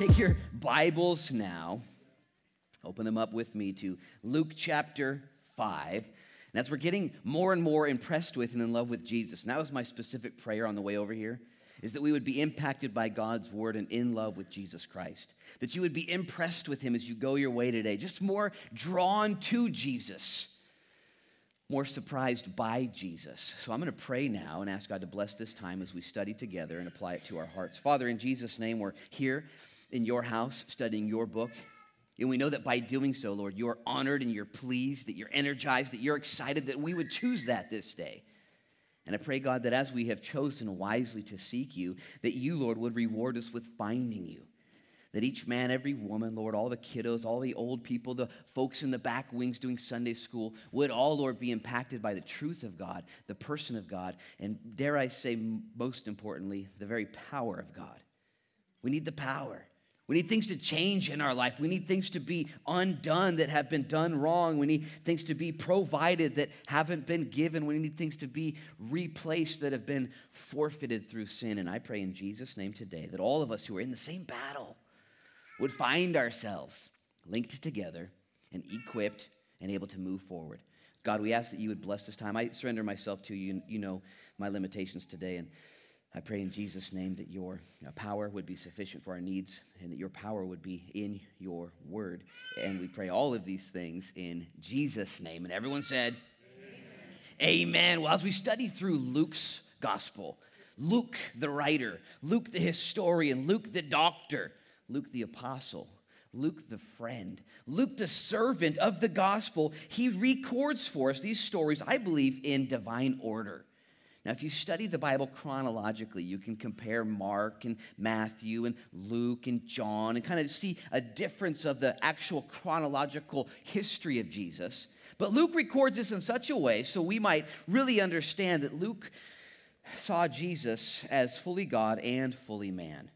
Take your Bibles now, open them up with me to Luke chapter 5. And as we're getting more and more impressed with and in love with Jesus, and that was my specific prayer on the way over here, is that we would be impacted by God's word and in love with Jesus Christ. That you would be impressed with him as you go your way today, just more drawn to Jesus, more surprised by Jesus. So I'm going to pray now and ask God to bless this time as we study together and apply it to our hearts. Father, in Jesus' name, we're here in your house studying your book. And we know that by doing so, Lord, you're honored and you're pleased, that you're energized, that you're excited that we would choose that this day. And I pray, God, that as we have chosen wisely to seek you, that you, Lord, would reward us with finding you. That each man, every woman, Lord, all the kiddos, all the old people, the folks in the back wings doing Sunday school, would all, Lord, be impacted by the truth of God, the person of God, and dare I say, most importantly, the very power of God. We need the power. We need things to change in our life. We need things to be undone that have been done wrong. We need things to be provided that haven't been given. We need things to be replaced that have been forfeited through sin. And I pray in Jesus' name today that all of us who are in the same battle would find ourselves linked together and equipped and able to move forward. God, we ask that you would bless this time. I surrender myself to you. You know my limitations today. And I pray in Jesus' name that your power would be sufficient for our needs and that your power would be in your word. And we pray all of these things in Jesus' name. And everyone said, Amen. Amen. Well, as we study through Luke's gospel, Luke the writer, Luke the historian, Luke the doctor, Luke the apostle, Luke the friend, Luke the servant of the gospel, he records for us these stories, I believe, in divine order. Now, if you study the Bible chronologically, you can compare Mark and Matthew and Luke and John and kind of see a difference of the actual chronological history of Jesus. But Luke records this in such a way so we might really understand that Luke saw Jesus as fully God and fully man.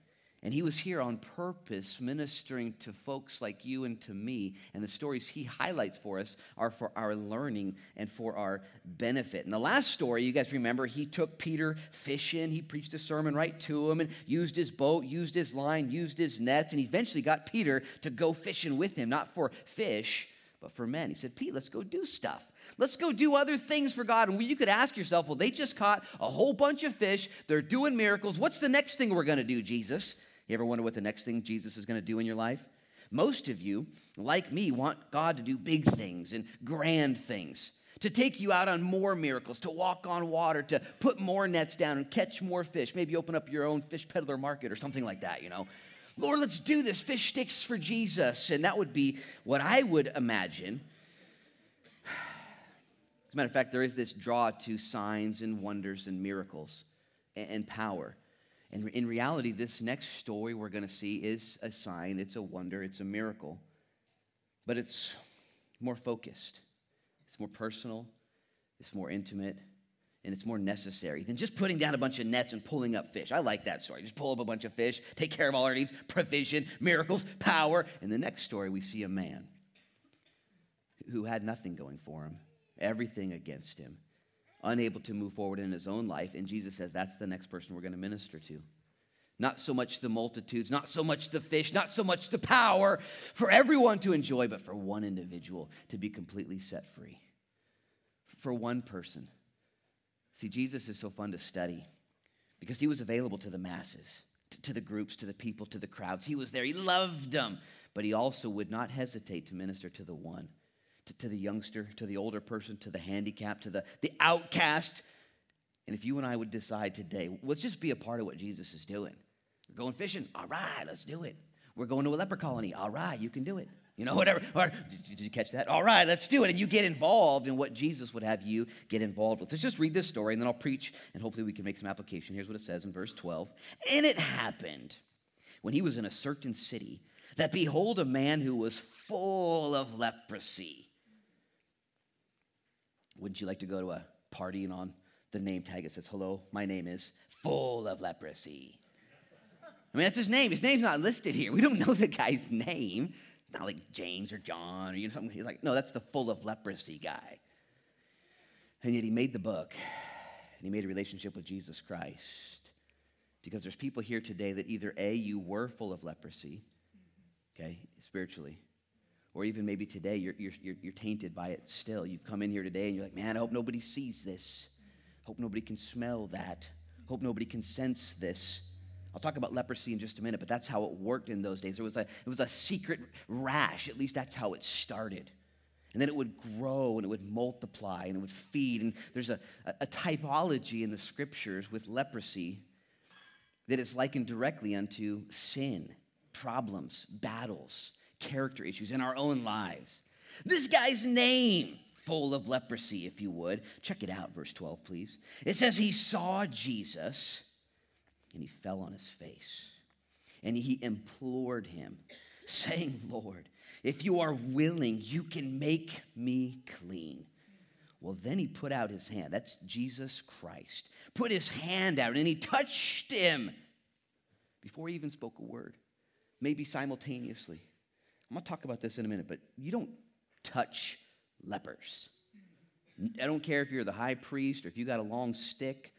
And he was here on purpose, ministering to folks like you and to me. And the stories he highlights for us are for our learning and for our benefit. And the last story, you guys remember, he took Peter fishing. He preached a sermon right to him and used his boat, used his line, used his nets, and eventually got Peter to go fishing with him, not for fish, but for men. He said, Pete, let's go do stuff. Let's go do other things for God. And you could ask yourself, well, they just caught a whole bunch of fish. They're doing miracles. What's the next thing we're going to do, Jesus? You ever wonder what the next thing Jesus is going to do in your life? Most of you, like me, want God to do big things and grand things, to take you out on more miracles, to walk on water, to put more nets down and catch more fish, maybe open up your own fish peddler market or something like that, you know. Lord, let's do this. Fish sticks for Jesus. And that would be what I would imagine. As a matter of fact, there is this draw to signs and wonders and miracles and power. And in reality, this next story we're going to see is a sign, it's a wonder, it's a miracle. But it's more focused, it's more personal, it's more intimate, and it's more necessary than just putting down a bunch of nets and pulling up fish. I like that story. Just pull up a bunch of fish, take care of all our needs, provision, miracles, power. In the next story, we see a man who had nothing going for him, everything against him unable to move forward in his own life. And Jesus says, That's the next person we're going to minister to. Not so much the multitudes, not so much the fish, not so much the power for everyone to enjoy, but for one individual to be completely set free. For one person. See, Jesus is so fun to study because he was available to the masses, to, the groups, to the people, to the crowds. He was there, he loved them, but he also would not hesitate to minister to the one to, to the youngster, to the older person, to the handicapped, to the, the outcast. And if you and I would decide today, let's just be a part of what Jesus is doing. We're going fishing. All right, let's do it. We're going to a leper colony. All right, you can do it. You know, whatever. Or, did you catch that? All right, let's do it. And you get involved in what Jesus would have you get involved with. Let's just read this story and then I'll preach and hopefully we can make some application. Here's what it says in verse 12. And it happened when he was in a certain city that behold, a man who was full of leprosy wouldn't you like to go to a party and on the name tag it says, Hello, my name is full of leprosy? I mean, that's his name. His name's not listed here. We don't know the guy's name. It's not like James or John or you know something. He's like, no, that's the full of leprosy guy. And yet he made the book and he made a relationship with Jesus Christ. Because there's people here today that either A, you were full of leprosy, okay, spiritually, or even maybe today you're, you're, you're, tainted by it still. You've come in here today and you're like, man, I hope nobody sees this. Hope nobody can smell that. Hope nobody can sense this. I'll talk about leprosy in just a minute, but that's how it worked in those days. It was a, it was a secret rash. At least that's how it started. And then it would grow and it would multiply and it would feed. And there's a, a, typology in the scriptures with leprosy that is likened directly unto sin, problems, battles, character issues in our own lives. This guy's name, full of leprosy, if you would. Check it out, verse 12, please. It says, He saw Jesus and he fell on his face and he implored him, saying, Lord, if you are willing, you can make me clean. Well, then he put out his hand. That's Jesus Christ. Put his hand out and he touched him before he even spoke a word, maybe simultaneously. I'm going to talk about this in a minute, but you don't touch lepers. I don't care if you're the high priest or if you got a long stick,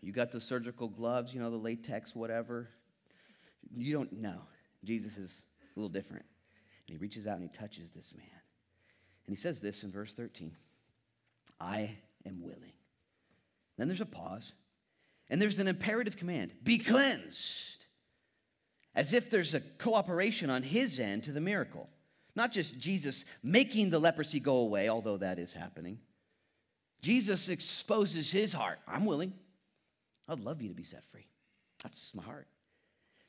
you got the surgical gloves, you know, the latex, whatever. You don't know. Jesus is a little different. And he reaches out and he touches this man. And he says this in verse 13 I am willing. Then there's a pause, and there's an imperative command be cleansed as if there's a cooperation on his end to the miracle. Not just Jesus making the leprosy go away, although that is happening. Jesus exposes his heart. I'm willing. I'd love you to be set free. That's my heart.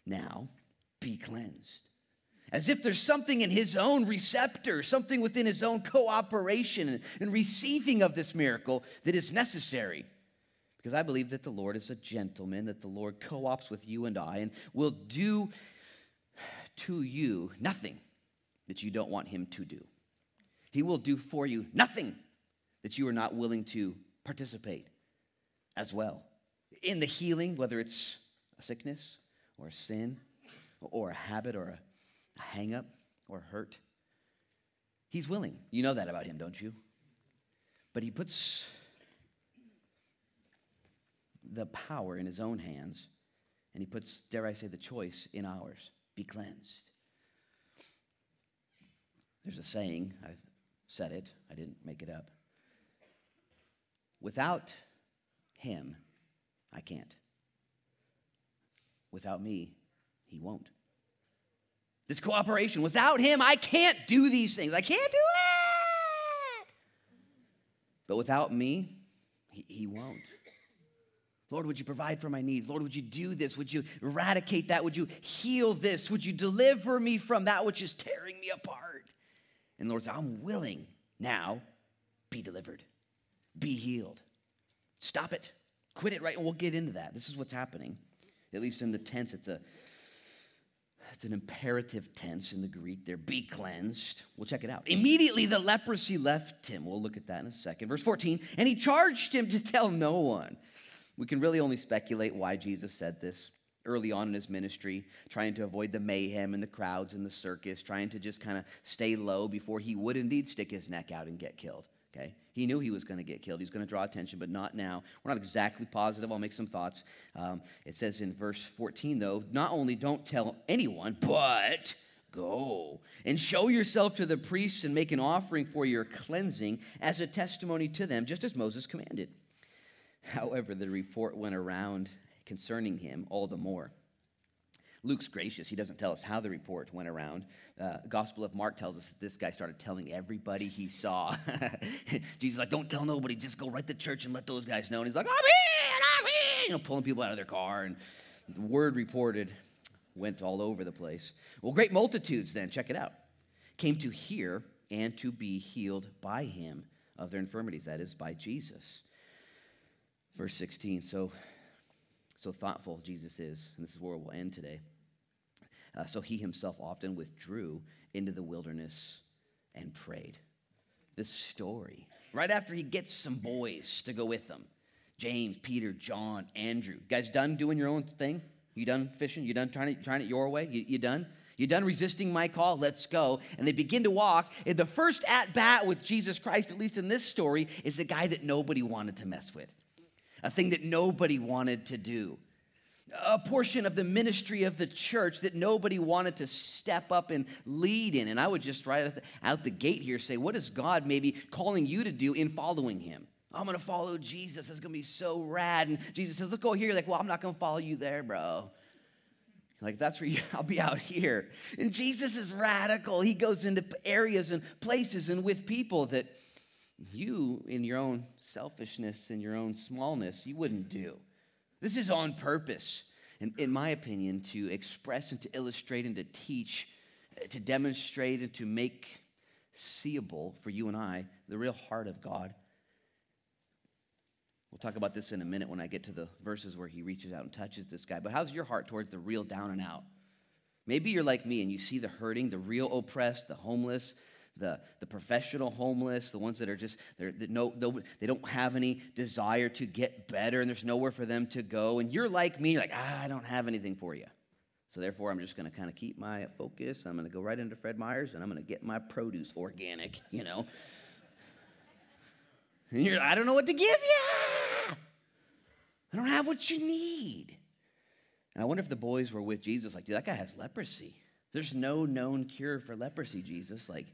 Now, be cleansed. As if there's something in his own receptor, something within his own cooperation and receiving of this miracle that is necessary. Because I believe that the Lord is a gentleman, that the Lord co ops with you and I, and will do to you nothing that you don't want him to do. He will do for you nothing that you are not willing to participate as well. In the healing, whether it's a sickness or a sin or a habit or a, a hang up or hurt, he's willing. You know that about him, don't you? But he puts the power in his own hands, and he puts, dare I say, the choice in ours be cleansed. There's a saying, I've said it, I didn't make it up. Without him, I can't. Without me, he won't. This cooperation, without him, I can't do these things. I can't do it. But without me, he, he won't. Lord, would you provide for my needs? Lord, would you do this? Would you eradicate that? Would you heal this? Would you deliver me from that which is tearing me apart? And Lord I'm willing now, be delivered, be healed. Stop it. Quit it right, and we'll get into that. This is what's happening. At least in the tense, it's a it's an imperative tense in the Greek there. Be cleansed. We'll check it out. Immediately the leprosy left him. We'll look at that in a second. Verse 14, and he charged him to tell no one. We can really only speculate why Jesus said this early on in his ministry, trying to avoid the mayhem and the crowds and the circus, trying to just kind of stay low before he would indeed stick his neck out and get killed. Okay? He knew he was going to get killed. He's going to draw attention, but not now. We're not exactly positive. I'll make some thoughts. Um, it says in verse 14, though, not only don't tell anyone, but go and show yourself to the priests and make an offering for your cleansing as a testimony to them, just as Moses commanded. However, the report went around concerning him all the more. Luke's gracious. He doesn't tell us how the report went around. Uh, Gospel of Mark tells us that this guy started telling everybody he saw. Jesus like, don't tell nobody. Just go right to church and let those guys know. And he's like, I'm here, I'm here. You know, pulling people out of their car. And the word reported went all over the place. Well, great multitudes then, check it out, came to hear and to be healed by him of their infirmities. That is, by Jesus. Verse 16. So, so thoughtful Jesus is, and this is where we'll end today. Uh, so he himself often withdrew into the wilderness and prayed. This story, right after he gets some boys to go with him James, Peter, John, Andrew. Guys done doing your own thing? You done fishing? You done trying, trying it your way? You, you done? You done resisting my call? Let's go. And they begin to walk. And the first at bat with Jesus Christ, at least in this story, is the guy that nobody wanted to mess with a thing that nobody wanted to do. a portion of the ministry of the church that nobody wanted to step up and lead in. And I would just right out the, out the gate here say, What is God maybe calling you to do in following him? I'm going to follow Jesus. It's going to be so rad. And Jesus says, Let's go here. Like, Well, I'm not going to follow you there, bro. Like, that's where you, I'll be out here. And Jesus is radical. He goes into areas and places and with people that you, in your own selfishness and your own smallness, you wouldn't do. This is on purpose, in, in my opinion, to express and to illustrate and to teach, uh, to demonstrate and to make seeable for you and I the real heart of God. We'll talk about this in a minute when I get to the verses where he reaches out and touches this guy. But how's your heart towards the real down and out? Maybe you're like me and you see the hurting, the real oppressed, the homeless, the, the professional homeless, the ones that are just, they're, they, no, they don't have any desire to get better and there's nowhere for them to go. And you're like me, like, ah, I don't have anything for you. So therefore, I'm just going to kind of keep my focus. I'm going to go right into Fred Meyer's and I'm going to get my produce organic, you know. And you're, I don't know what to give you. I don't have what you need. And I wonder if the boys were with Jesus, like, dude, that guy has leprosy. There's no known cure for leprosy, Jesus. Like,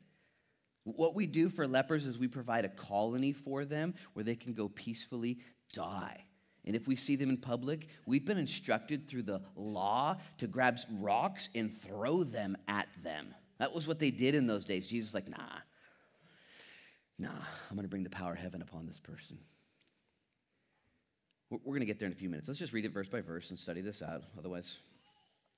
what we do for lepers is we provide a colony for them where they can go peacefully die. And if we see them in public, we've been instructed through the law to grab rocks and throw them at them. That was what they did in those days. Jesus like, nah, nah, I'm going to bring the power of heaven upon this person. We're going to get there in a few minutes. Let's just read it verse by verse and study this out. Otherwise,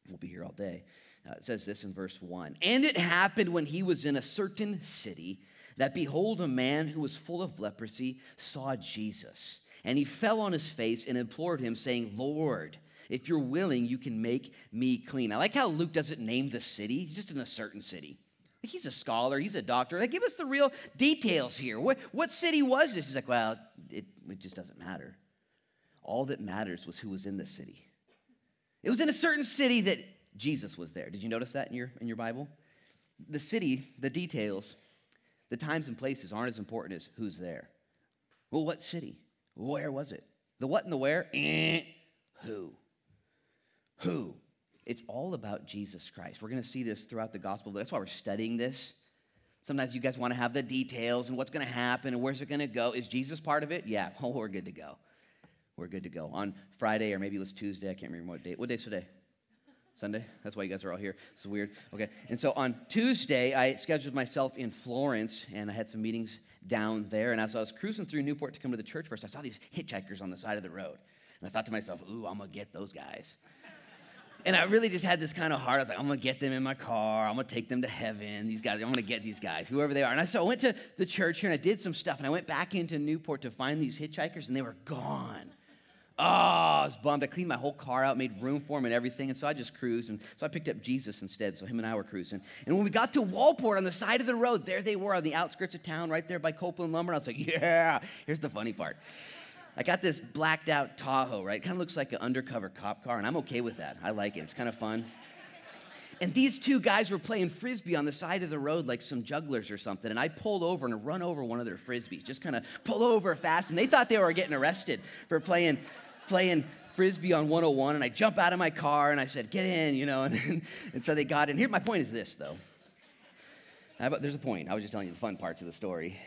we'll be here all day. Uh, it says this in verse 1 And it happened when he was in a certain city that behold, a man who was full of leprosy saw Jesus. And he fell on his face and implored him, saying, Lord, if you're willing, you can make me clean. I like how Luke doesn't name the city, just in a certain city. He's a scholar, he's a doctor. Like, give us the real details here. What, what city was this? He's like, well, it, it just doesn't matter. All that matters was who was in the city. It was in a certain city that Jesus was there. Did you notice that in your, in your Bible? The city, the details, the times and places aren't as important as who's there. Well, what city? Where was it? The what and the where? Eh, who? Who? It's all about Jesus Christ. We're going to see this throughout the gospel. That's why we're studying this. Sometimes you guys want to have the details and what's going to happen and where's it going to go. Is Jesus part of it? Yeah. Oh, we're good to go. We're good to go. On Friday, or maybe it was Tuesday, I can't remember what date. What day's today? Sunday? That's why you guys are all here. This is weird. Okay. And so on Tuesday, I scheduled myself in Florence and I had some meetings down there. And as I was cruising through Newport to come to the church first, I saw these hitchhikers on the side of the road. And I thought to myself, ooh, I'm going to get those guys. And I really just had this kind of heart. I was like, I'm going to get them in my car. I'm going to take them to heaven. These guys, I'm going to get these guys, whoever they are. And I, so I went to the church here and I did some stuff. And I went back into Newport to find these hitchhikers and they were gone. Ah, oh, I was bummed. I cleaned my whole car out, made room for him and everything. And so I just cruised. And so I picked up Jesus instead. So him and I were cruising. And when we got to Waldport on the side of the road, there they were on the outskirts of town, right there by Copeland Lumber. I was like, yeah. Here's the funny part. I got this blacked out Tahoe, right? Kind of looks like an undercover cop car, and I'm okay with that. I like it. It's kind of fun. And these two guys were playing frisbee on the side of the road like some jugglers or something. And I pulled over and run over one of their frisbees, just kind of pull over fast. And they thought they were getting arrested for playing playing frisbee on 101 and I jump out of my car and I said, get in, you know, and, and so they got in. Here, my point is this, though. About, there's a point. I was just telling you the fun parts of the story.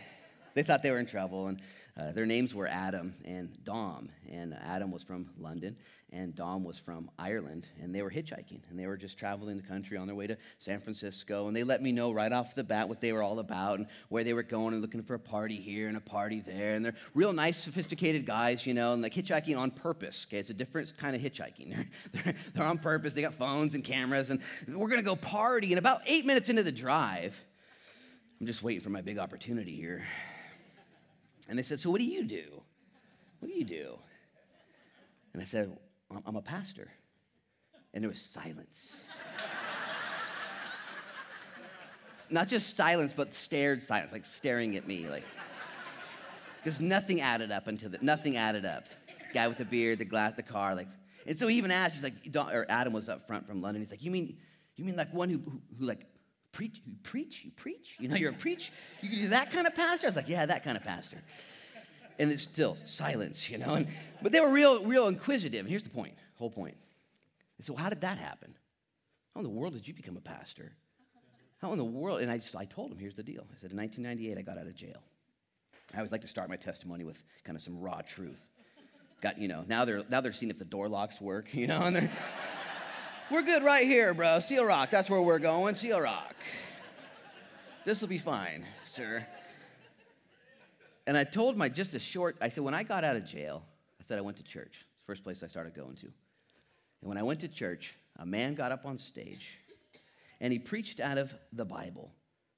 They thought they were in trouble, and uh, their names were Adam and Dom. And Adam was from London, and Dom was from Ireland. And they were hitchhiking, and they were just traveling the country on their way to San Francisco. And they let me know right off the bat what they were all about and where they were going and looking for a party here and a party there. And they're real nice, sophisticated guys, you know, and like hitchhiking on purpose. Okay, it's a different kind of hitchhiking. They're, they're, they're on purpose. They got phones and cameras, and we're gonna go party. And about eight minutes into the drive, I'm just waiting for my big opportunity here. And they said, So what do you do? What do you do? And I said, I'm a pastor. And there was silence. Not just silence, but stared silence, like staring at me, like because nothing added up until that. Nothing added up. Guy with the beard, the glass, the car, like. And so he even asked, he's like, or Adam was up front from London. He's like, you mean, you mean like one who, who, who like preach, you preach, you preach? You know, you're a preach? You do that kind of pastor? I was like, yeah, that kind of pastor. And it's still silence, you know. And, but they were real, real inquisitive. And here's the point, whole point. They So, how did that happen? How in the world did you become a pastor? How in the world? And I, just, I told him, here's the deal. I said, in 1998, I got out of jail. I always like to start my testimony with kind of some raw truth. Got, you know, now they're, now they're seeing if the door locks work, you know, and they're, we're good right here, bro. Seal Rock, that's where we're going, Seal Rock. This will be fine, sir. And I told my, just a short, I said, when I got out of jail, I said I went to church. It's the first place I started going to. And when I went to church, a man got up on stage and he preached out of the Bible.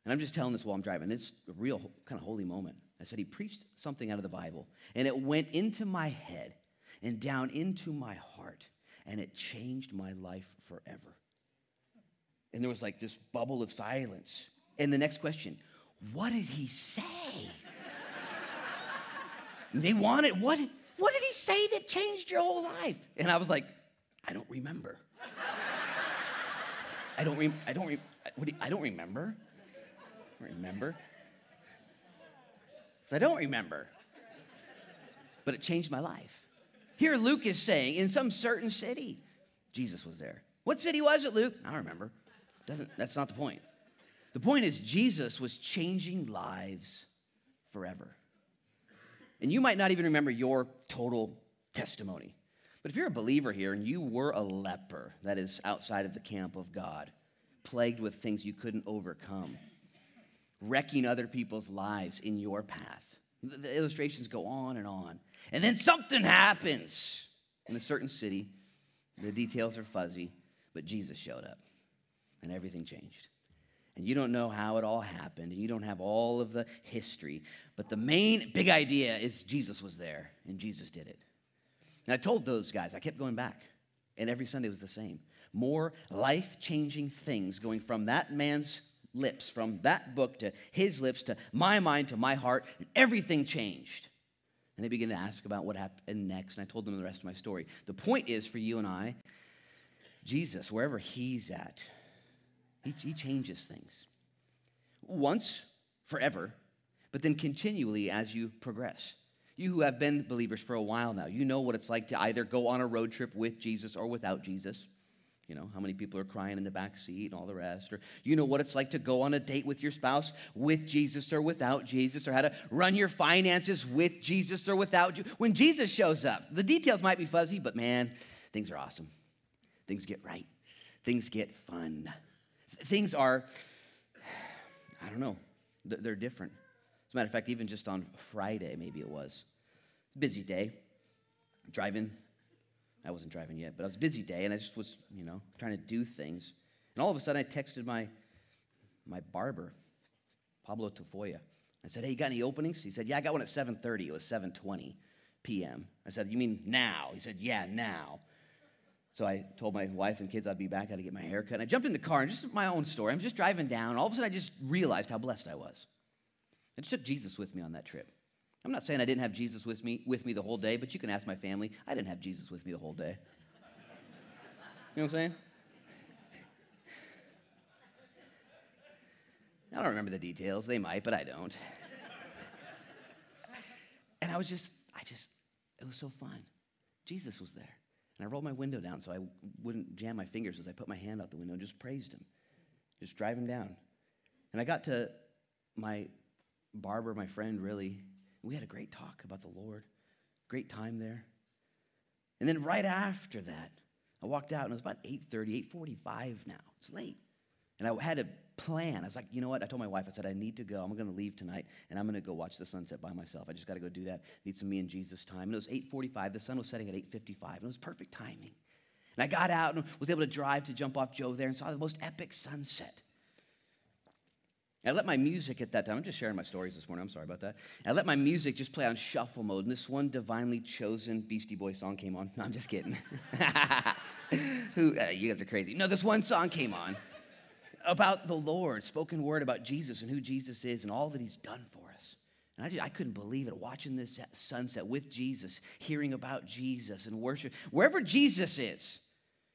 And I'm just telling this while I'm driving. It's a real kind of holy moment. I said he preached something out of the Bible, and it went into my head and down into my heart, and it changed my life forever. And there was like this bubble of silence. And the next question, what did he say? they wanted, what, what did he say that changed your whole life? And I was like, I don't remember. I don't, re- I don't, re- I don't remember. I don't remember. I don't remember. But it changed my life. Here, Luke is saying in some certain city, Jesus was there. What city was it, Luke? I don't remember. Doesn't, that's not the point. The point is, Jesus was changing lives forever. And you might not even remember your total testimony. But if you're a believer here and you were a leper, that is outside of the camp of God, plagued with things you couldn't overcome, wrecking other people's lives in your path, the illustrations go on and on. And then something happens in a certain city. The details are fuzzy, but Jesus showed up and everything changed. And you don't know how it all happened, and you don't have all of the history. But the main big idea is Jesus was there, and Jesus did it. And I told those guys, I kept going back, and every Sunday was the same. More life changing things going from that man's lips, from that book to his lips to my mind to my heart, and everything changed. And they began to ask about what happened next, and I told them the rest of my story. The point is for you and I, Jesus, wherever he's at, he, he changes things. Once, forever, but then continually as you progress. You who have been believers for a while now, you know what it's like to either go on a road trip with Jesus or without Jesus. You know, how many people are crying in the back seat and all the rest. Or you know what it's like to go on a date with your spouse with Jesus or without Jesus, or how to run your finances with Jesus or without you. When Jesus shows up, the details might be fuzzy, but man, things are awesome. Things get right, things get fun. Things are, I don't know, they're different. As a matter of fact, even just on Friday, maybe it was. It's a busy day. Driving, I wasn't driving yet, but it was a busy day, and I just was, you know, trying to do things. And all of a sudden, I texted my, my barber, Pablo Tafoya. I said, hey, you got any openings? He said, yeah, I got one at 7.30. It was 7.20 p.m. I said, you mean now? He said, yeah, now. So I told my wife and kids I'd be back. I had to get my hair cut. And I jumped in the car, and just my own story. I'm just driving down. All of a sudden, I just realized how blessed I was. I just took Jesus with me on that trip. I'm not saying I didn't have Jesus with me, with me the whole day, but you can ask my family. I didn't have Jesus with me the whole day. You know what I'm saying? I don't remember the details. They might, but I don't. and I was just, I just, it was so fun. Jesus was there. And I rolled my window down so I wouldn't jam my fingers as I put my hand out the window and just praised him. Just drive him down. And I got to my barber, my friend, really. We had a great talk about the Lord. Great time there. And then right after that, I walked out and it was about 8:30, 8:45 now. It's late. And I had a plan. I was like, you know what? I told my wife, I said, I need to go. I'm going to leave tonight, and I'm going to go watch the sunset by myself. I just got to go do that. Need some me and Jesus time. And it was 8:45. The sun was setting at 8:55, and it was perfect timing. And I got out and was able to drive to jump off Joe there and saw the most epic sunset. I let my music at that time, I'm just sharing my stories this morning, I'm sorry about that. I let my music just play on shuffle mode, and this one divinely chosen Beastie Boy song came on. No, I'm just kidding. Who, uh, you guys are crazy. No, this one song came on about the Lord, spoken word about Jesus and who Jesus is and all that he's done for us. And I, just, I couldn't believe it, watching this sunset with Jesus, hearing about Jesus and worship. Wherever Jesus is,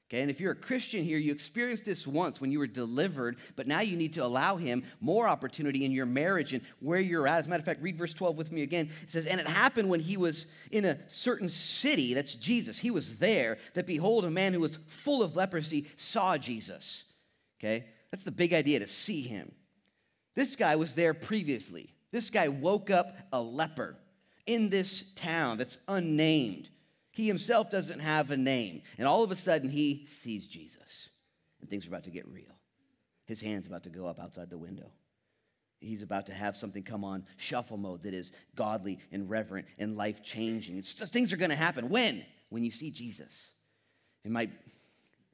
Okay, and if you're a Christian here, you experienced this once when you were delivered, but now you need to allow him more opportunity in your marriage and where you're at. As a matter of fact, read verse 12 with me again. It says, And it happened when he was in a certain city, that's Jesus, he was there, that behold, a man who was full of leprosy saw Jesus. Okay, that's the big idea to see him. This guy was there previously. This guy woke up a leper in this town that's unnamed. He himself doesn't have a name. And all of a sudden, he sees Jesus. And things are about to get real. His hand's about to go up outside the window. He's about to have something come on shuffle mode that is godly and reverent and life changing. Things are going to happen. When? When you see Jesus. And my,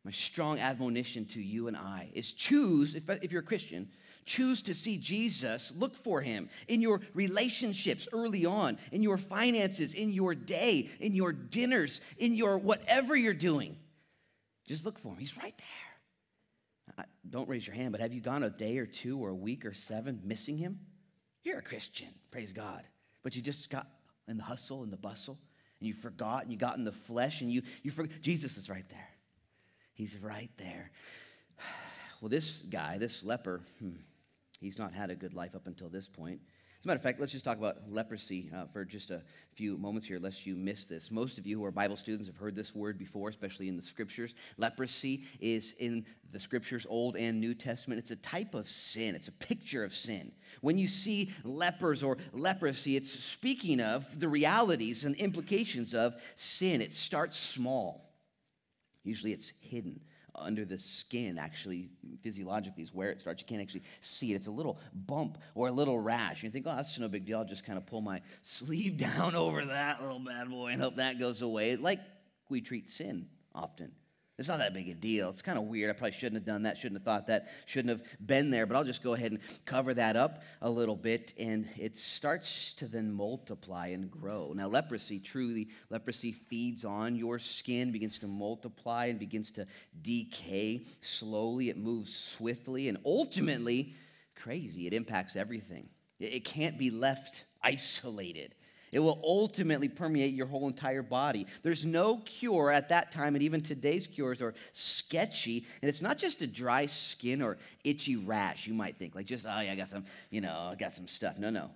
my strong admonition to you and I is choose, if, if you're a Christian, Choose to see Jesus. Look for him in your relationships early on, in your finances, in your day, in your dinners, in your whatever you're doing. Just look for him. He's right there. Don't raise your hand, but have you gone a day or two or a week or seven missing him? You're a Christian, praise God. But you just got in the hustle and the bustle, and you forgot, and you got in the flesh, and you, you forgot. Jesus is right there. He's right there. Well, this guy, this leper, hmm, He's not had a good life up until this point. As a matter of fact, let's just talk about leprosy uh, for just a few moments here, lest you miss this. Most of you who are Bible students have heard this word before, especially in the scriptures. Leprosy is in the scriptures, Old and New Testament. It's a type of sin, it's a picture of sin. When you see lepers or leprosy, it's speaking of the realities and implications of sin. It starts small, usually, it's hidden under the skin, actually, physiologically, is where it starts. You can't actually see it. It's a little bump or a little rash. You think, oh, that's no big deal. I'll just kind of pull my sleeve down over that little bad boy and hope that goes away. Like we treat sin often. It's not that big a deal. It's kind of weird. I probably shouldn't have done that, shouldn't have thought that, shouldn't have been there, but I'll just go ahead and cover that up a little bit. And it starts to then multiply and grow. Now, leprosy, truly, leprosy feeds on your skin, begins to multiply and begins to decay slowly. It moves swiftly and ultimately, crazy, it impacts everything. It can't be left isolated. It will ultimately permeate your whole entire body. There's no cure at that time, and even today's cures are sketchy. And it's not just a dry skin or itchy rash, you might think, like just, oh, yeah, I got some, you know, I got some stuff. No, no.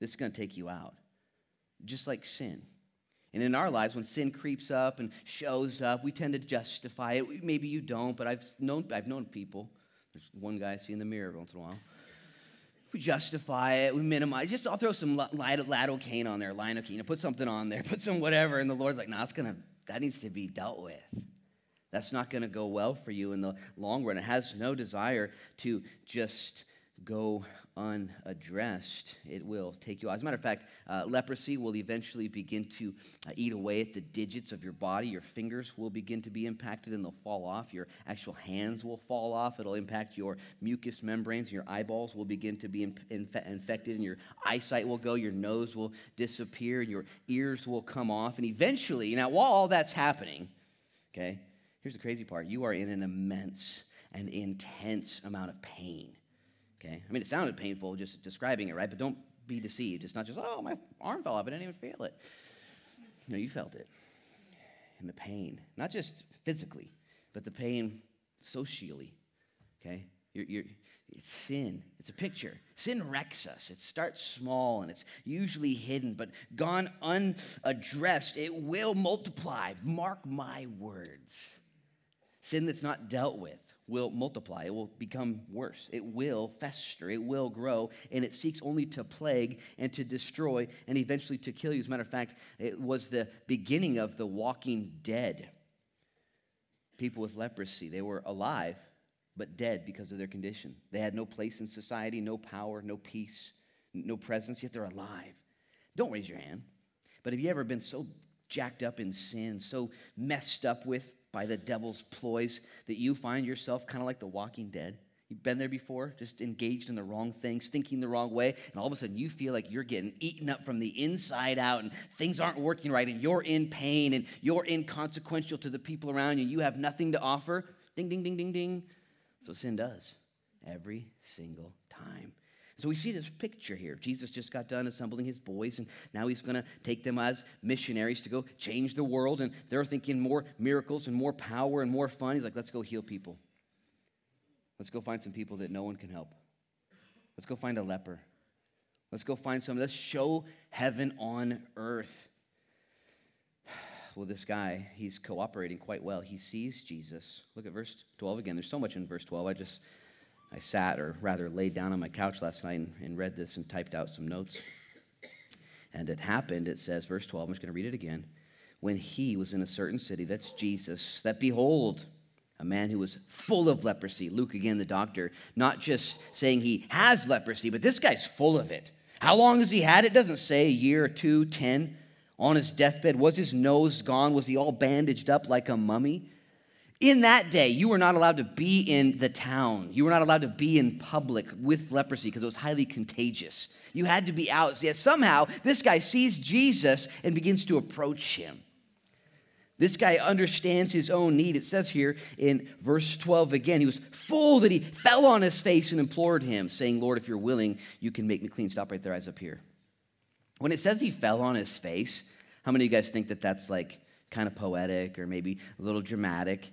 This is going to take you out, just like sin. And in our lives, when sin creeps up and shows up, we tend to justify it. Maybe you don't, but I've known, I've known people. There's one guy I see in the mirror once in a while we justify it, we minimize. Just I'll throw some lidocaine cane on there, lidocaine, put something on there, put some whatever, and the Lord's like, no, it's gonna that needs to be dealt with. That's not gonna go well for you in the long run. It has no desire to just go unaddressed, it will take you out. As a matter of fact, uh, leprosy will eventually begin to uh, eat away at the digits of your body. Your fingers will begin to be impacted and they'll fall off. Your actual hands will fall off. It'll impact your mucous membranes. Your eyeballs will begin to be inf- infected and your eyesight will go. Your nose will disappear. And your ears will come off. And eventually, now, while all that's happening, okay, here's the crazy part you are in an immense and intense amount of pain Okay? I mean, it sounded painful just describing it, right? But don't be deceived. It's not just, oh, my arm fell off. I didn't even feel it. No, you felt it. And the pain, not just physically, but the pain socially. Okay? You're, you're, it's sin. It's a picture. Sin wrecks us. It starts small and it's usually hidden, but gone unaddressed, it will multiply. Mark my words. Sin that's not dealt with will multiply. It will become worse. It will fester. It will grow. And it seeks only to plague and to destroy and eventually to kill you. As a matter of fact, it was the beginning of the walking dead. People with leprosy, they were alive, but dead because of their condition. They had no place in society, no power, no peace, no presence, yet they're alive. Don't raise your hand. But have you ever been so jacked up in sin, so messed up with by the devil's ploys that you find yourself kind of like the walking dead. You've been there before, just engaged in the wrong things, thinking the wrong way, and all of a sudden you feel like you're getting eaten up from the inside out and things aren't working right and you're in pain and you're inconsequential to the people around you. You have nothing to offer. Ding, ding, ding, ding, ding. So sin does every single time. So we see this picture here. Jesus just got done assembling his boys, and now he's going to take them as missionaries to go change the world. And they're thinking more miracles and more power and more fun. He's like, let's go heal people. Let's go find some people that no one can help. Let's go find a leper. Let's go find some. Let's show heaven on earth. Well, this guy, he's cooperating quite well. He sees Jesus. Look at verse 12 again. There's so much in verse 12. I just I sat, or rather laid down on my couch last night and, and read this and typed out some notes. And it happened, it says, verse 12, I'm just going to read it again. When he was in a certain city, that's Jesus, that behold, a man who was full of leprosy. Luke, again, the doctor, not just saying he has leprosy, but this guy's full of it. How long has he had it? Doesn't say a year two, ten. On his deathbed, was his nose gone? Was he all bandaged up like a mummy? In that day, you were not allowed to be in the town. You were not allowed to be in public with leprosy because it was highly contagious. You had to be out. Yet somehow, this guy sees Jesus and begins to approach him. This guy understands his own need. It says here in verse 12 again, he was full that he fell on his face and implored him, saying, Lord, if you're willing, you can make me clean. Stop right there, eyes up here. When it says he fell on his face, how many of you guys think that that's like kind of poetic or maybe a little dramatic?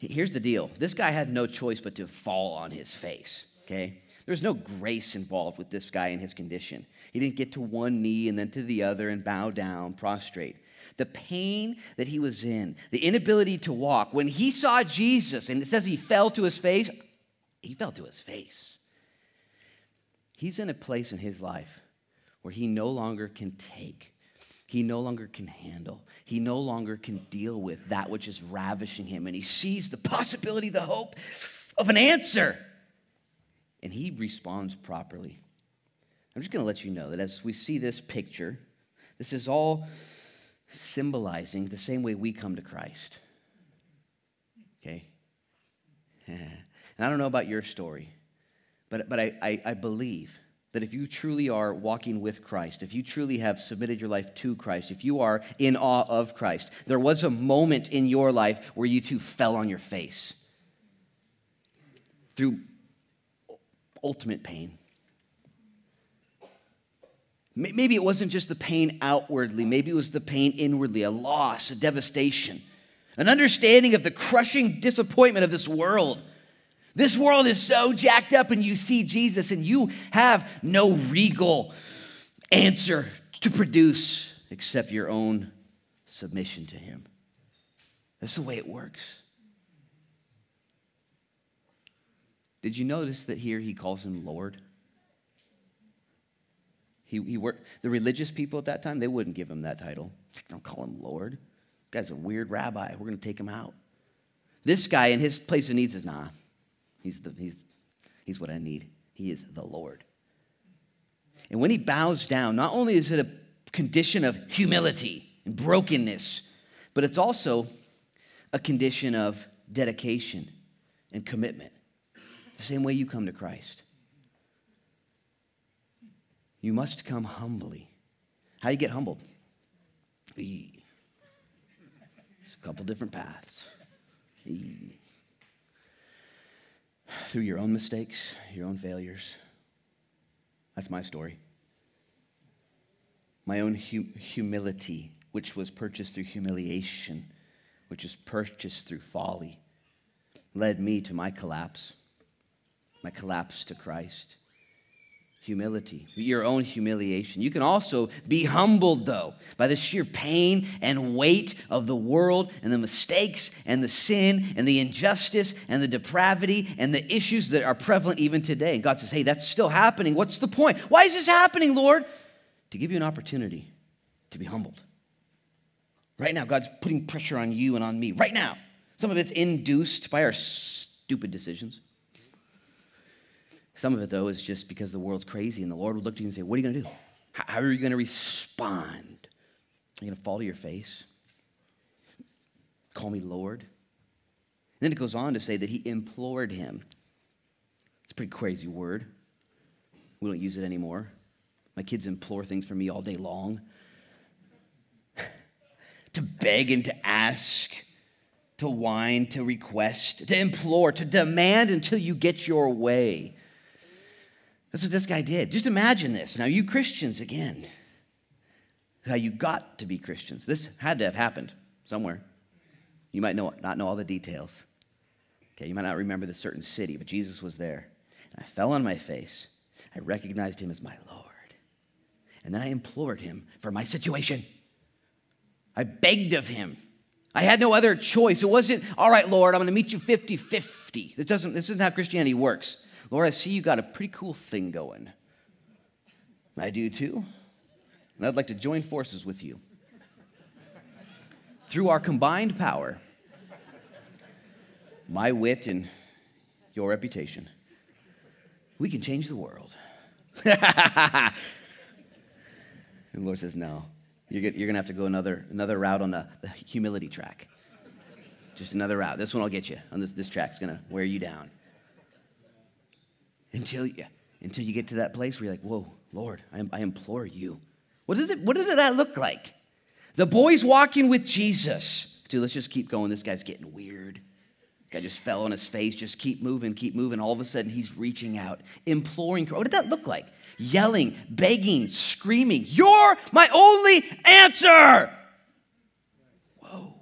Here's the deal this guy had no choice but to fall on his face, okay? There's no grace involved with this guy and his condition. He didn't get to one knee and then to the other and bow down, prostrate. The pain that he was in, the inability to walk, when he saw Jesus, and it says he fell to his face, he fell to his face. He's in a place in his life where he no longer can take he no longer can handle. He no longer can deal with that which is ravishing him. And he sees the possibility, the hope of an answer. And he responds properly. I'm just going to let you know that as we see this picture, this is all symbolizing the same way we come to Christ. Okay? And I don't know about your story, but, but I, I, I believe that if you truly are walking with Christ, if you truly have submitted your life to Christ, if you are in awe of Christ, there was a moment in your life where you too fell on your face through ultimate pain. Maybe it wasn't just the pain outwardly, maybe it was the pain inwardly, a loss, a devastation, an understanding of the crushing disappointment of this world this world is so jacked up, and you see Jesus, and you have no regal answer to produce except your own submission to Him. That's the way it works. Did you notice that here he calls him Lord? He, he worked, the religious people at that time, they wouldn't give him that title. Don't call him Lord. guy's a weird rabbi. We're going to take him out. This guy in his place of needs is, nah, He's, the, he's, he's what I need. He is the Lord. And when he bows down, not only is it a condition of humility and brokenness, but it's also a condition of dedication and commitment. The same way you come to Christ. You must come humbly. How do you get humbled? There's a couple different paths through your own mistakes, your own failures. That's my story. My own hu- humility, which was purchased through humiliation, which is purchased through folly, led me to my collapse, my collapse to Christ humility, your own humiliation. You can also be humbled, though, by the sheer pain and weight of the world and the mistakes and the sin and the injustice and the depravity and the issues that are prevalent even today. And God says, hey, that's still happening. What's the point? Why is this happening, Lord? To give you an opportunity to be humbled. Right now, God's putting pressure on you and on me. Right now. Some of it's induced by our stupid decisions. Some of it, though, is just because the world's crazy, and the Lord would look to you and say, What are you going to do? How are you going to respond? Are you going to fall to your face? Call me Lord? And then it goes on to say that he implored him. It's a pretty crazy word. We don't use it anymore. My kids implore things from me all day long. to beg and to ask, to whine, to request, to implore, to demand until you get your way. That's what this guy did. Just imagine this. Now, you Christians, again, how you got to be Christians. This had to have happened somewhere. You might know, not know all the details. Okay, you might not remember the certain city, but Jesus was there. And I fell on my face. I recognized him as my Lord. And then I implored him for my situation. I begged of him. I had no other choice. It wasn't, all right, Lord, I'm going to meet you 50 50. This, doesn't, this isn't how Christianity works. Lord, I see you got a pretty cool thing going. I do too. And I'd like to join forces with you. Through our combined power, my wit and your reputation, we can change the world. and the Lord says, No, you're, going to have to go another, another route on the, the humility track. Just another route. This one will get you. On this, this track's going to wear you down. Until you, until you get to that place where you're like, Whoa, Lord, I, I implore you. What, is it, what did that look like? The boy's walking with Jesus. Dude, let's just keep going. This guy's getting weird. Guy just fell on his face. Just keep moving, keep moving. All of a sudden, he's reaching out, imploring. What did that look like? Yelling, begging, screaming, You're my only answer. Whoa.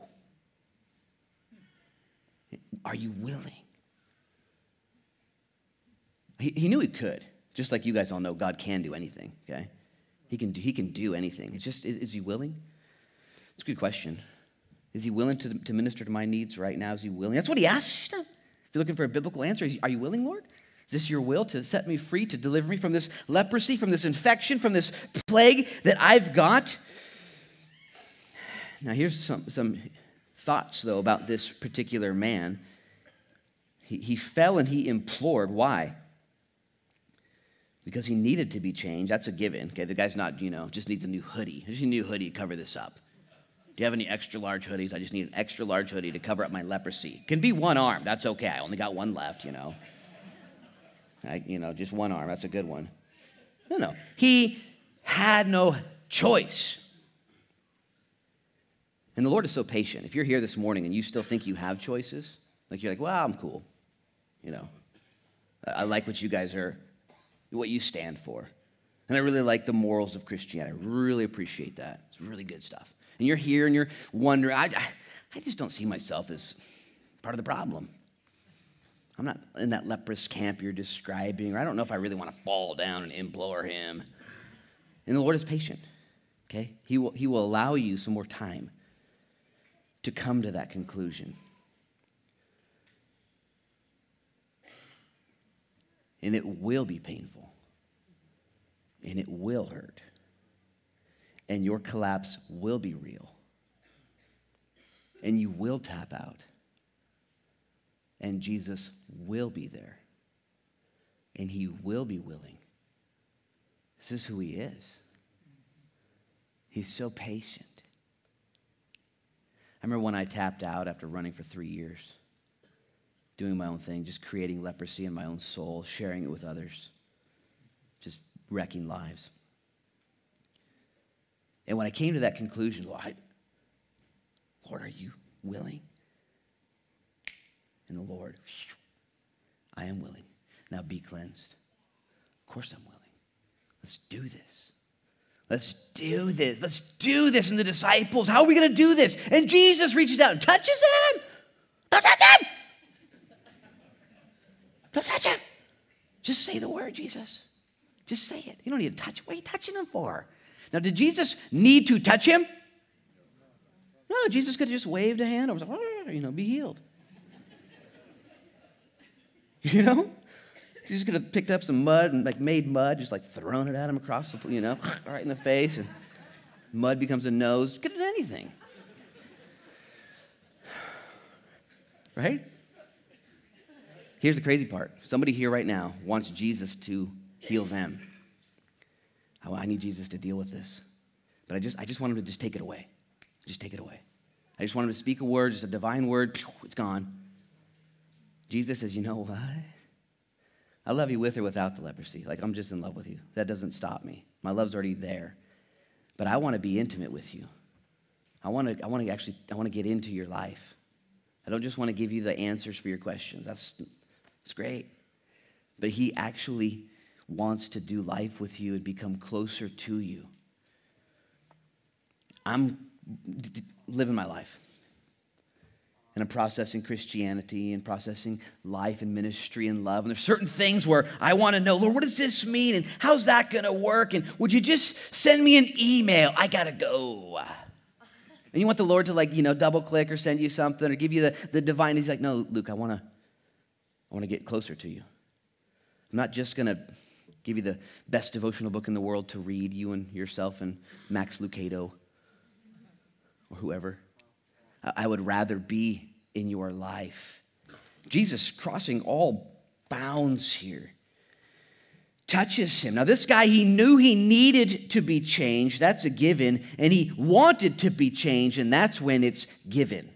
Are you willing? He, he knew he could, just like you guys all know God can do anything, okay? He can do, he can do anything. It's just, is, is he willing? It's a good question. Is he willing to, to minister to my needs right now? Is he willing? That's what he asks. If you're looking for a biblical answer, are you willing, Lord? Is this your will to set me free, to deliver me from this leprosy, from this infection, from this plague that I've got? Now, here's some, some thoughts, though, about this particular man. He, he fell and he implored. Why? Because he needed to be changed. That's a given. Okay, the guy's not, you know, just needs a new hoodie. I just need a new hoodie to cover this up. Do you have any extra large hoodies? I just need an extra large hoodie to cover up my leprosy. Can be one arm. That's okay. I only got one left, you know. I, you know, just one arm. That's a good one. No, no. He had no choice. And the Lord is so patient. If you're here this morning and you still think you have choices, like you're like, well, I'm cool. You know, I like what you guys are, what you stand for. And I really like the morals of Christianity. I really appreciate that. It's really good stuff and you're here and you're wondering, I, I just don't see myself as part of the problem. I'm not in that leprous camp you're describing, or I don't know if I really want to fall down and implore him. And the Lord is patient, okay? He will, he will allow you some more time to come to that conclusion. And it will be painful, and it will hurt and your collapse will be real. And you will tap out. And Jesus will be there. And he will be willing. This is who he is. He's so patient. I remember when I tapped out after running for three years, doing my own thing, just creating leprosy in my own soul, sharing it with others, just wrecking lives. And when I came to that conclusion, Lord, Lord, are you willing? And the Lord, I am willing. Now be cleansed. Of course I'm willing. Let's do this. Let's do this. Let's do this. And the disciples, how are we going to do this? And Jesus reaches out and touches him. Don't touch him. Don't touch him. Just say the word, Jesus. Just say it. You don't need to touch. What are you touching him for? Now, did Jesus need to touch him? No, Jesus could have just waved a hand over, you know, be healed. You know? Jesus could have picked up some mud and like made mud, just like thrown it at him across the, you know, right in the face, and mud becomes a nose. Could have done anything. Right? Here's the crazy part. Somebody here right now wants Jesus to heal them. Oh, I need Jesus to deal with this. But I just, I just want him to just take it away. Just take it away. I just want him to speak a word, just a divine word. It's gone. Jesus says, You know what? I love you with or without the leprosy. Like, I'm just in love with you. That doesn't stop me. My love's already there. But I want to be intimate with you. I want to, I want to actually, I want to get into your life. I don't just want to give you the answers for your questions. That's, that's great. But he actually wants to do life with you and become closer to you. I'm living my life. And I'm processing Christianity and processing life and ministry and love. And there's certain things where I want to know, Lord, what does this mean? And how's that going to work? And would you just send me an email? I got to go. And you want the Lord to like, you know, double click or send you something or give you the, the divine. He's like, no, Luke, I want to I want to get closer to you. I'm not just going to give you the best devotional book in the world to read, you and yourself and Max Lucado or whoever. I would rather be in your life. Jesus crossing all bounds here touches him. Now, this guy, he knew he needed to be changed. That's a given. And he wanted to be changed, and that's when it's given.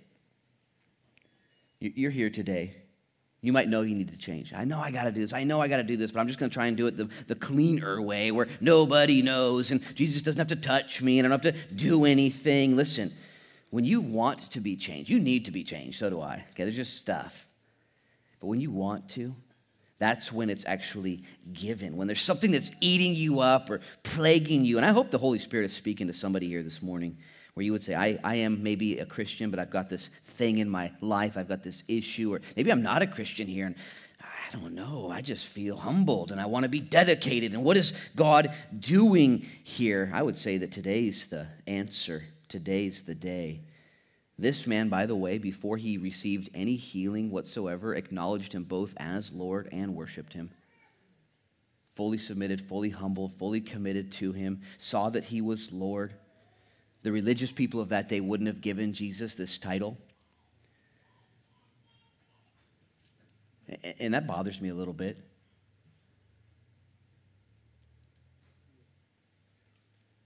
You're here today. You might know you need to change. I know I got to do this. I know I got to do this, but I'm just going to try and do it the, the cleaner way where nobody knows and Jesus doesn't have to touch me and I don't have to do anything. Listen, when you want to be changed, you need to be changed. So do I. Okay, there's just stuff. But when you want to, that's when it's actually given. When there's something that's eating you up or plaguing you. And I hope the Holy Spirit is speaking to somebody here this morning where you would say, I, I am maybe a Christian, but I've got this thing in my life, I've got this issue, or maybe I'm not a Christian here, and I don't know, I just feel humbled and I want to be dedicated. And what is God doing here? I would say that today's the answer, today's the day. This man, by the way, before he received any healing whatsoever, acknowledged him both as Lord and worshiped him. Fully submitted, fully humbled, fully committed to him, saw that he was Lord. The religious people of that day wouldn't have given Jesus this title. And that bothers me a little bit.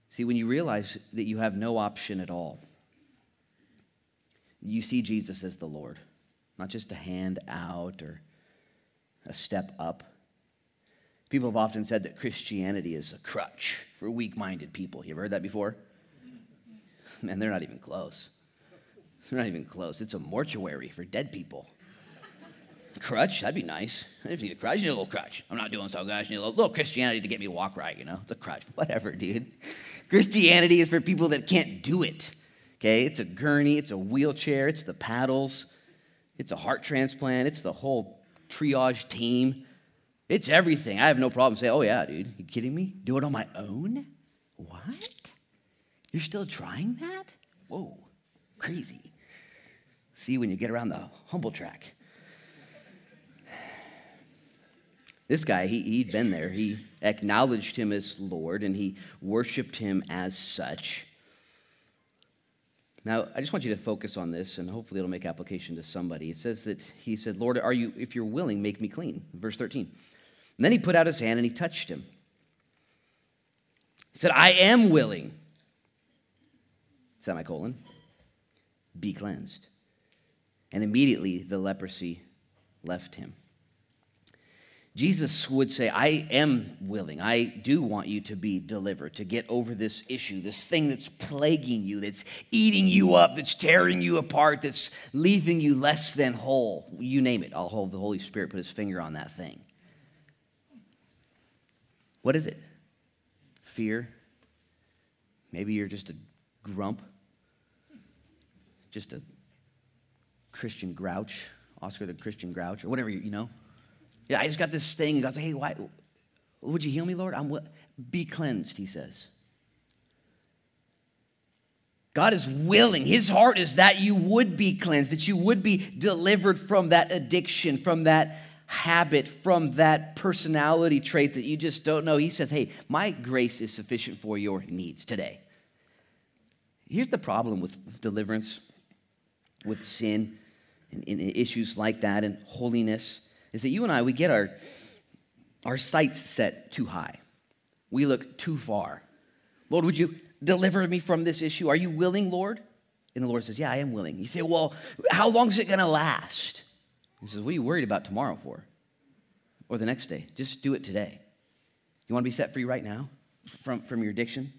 See, when you realize that you have no option at all, you see Jesus as the Lord, not just a hand out or a step up. People have often said that Christianity is a crutch for weak minded people. You ever heard that before? Man, they're not even close. They're not even close. It's a mortuary for dead people. Crutch, that'd be nice. If you need a crutch, you need a little crutch. I'm not doing so good. I need a little, little Christianity to get me to walk right, you know? It's a crutch. Whatever, dude. Christianity is for people that can't do it. Okay, it's a gurney, it's a wheelchair, it's the paddles, it's a heart transplant, it's the whole triage team. It's everything. I have no problem saying, oh, yeah, dude, you kidding me? Do it on my own? What? You're still trying that? Whoa, crazy. See when you get around the humble track. This guy, he, he'd been there. He acknowledged him as Lord and he worshiped him as such. Now, I just want you to focus on this, and hopefully it'll make application to somebody. It says that he said, Lord, are you, if you're willing, make me clean. Verse 13. And then he put out his hand and he touched him. He said, I am willing. Semicolon. Be cleansed. And immediately the leprosy left him. Jesus would say, I am willing. I do want you to be delivered, to get over this issue, this thing that's plaguing you, that's eating you up, that's tearing you apart, that's leaving you less than whole. You name it. I'll hold the Holy Spirit put his finger on that thing. What is it? Fear? Maybe you're just a grump, just a Christian grouch, Oscar the Christian grouch, or whatever, you know. Yeah, I just got this thing. God like, hey, why, would you heal me, Lord? I'm be cleansed, he says. God is willing. His heart is that you would be cleansed, that you would be delivered from that addiction, from that habit, from that personality trait that you just don't know. He says, Hey, my grace is sufficient for your needs today. Here's the problem with deliverance, with sin, and, and issues like that, and holiness is that you and I, we get our, our sights set too high. We look too far. Lord, would you deliver me from this issue? Are you willing, Lord? And the Lord says, Yeah, I am willing. You say, Well, how long is it going to last? He says, What are you worried about tomorrow for? Or the next day? Just do it today. You want to be set free right now from, from your addiction?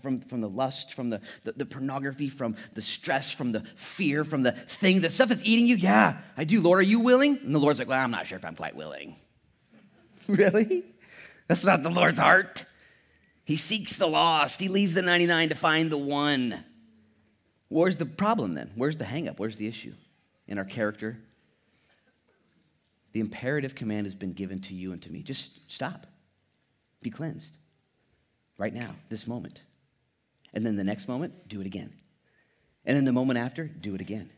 From, from the lust, from the, the, the, pornography, from the stress, from the fear, from the thing, the stuff that's eating you? Yeah, I do. Lord, are you willing? And the Lord's like, well, I'm not sure if I'm quite willing. really? That's not the Lord's heart. He seeks the lost, he leaves the 99 to find the one. Where's the problem then? Where's the hangup? Where's the issue? In our character? The imperative command has been given to you and to me. Just stop. Be cleansed. Right now, this moment. And then the next moment, do it again. And then the moment after, do it again.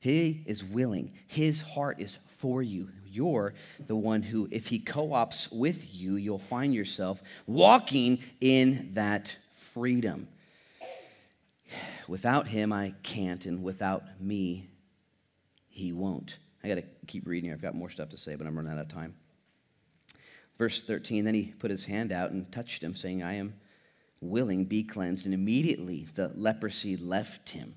He is willing. His heart is for you. You're the one who, if he co ops with you, you'll find yourself walking in that freedom. Without him, I can't, and without me, he won't. I got to keep reading. here. I've got more stuff to say, but I'm running out of time. Verse 13 Then he put his hand out and touched him, saying, I am willing, be cleansed. And immediately the leprosy left him.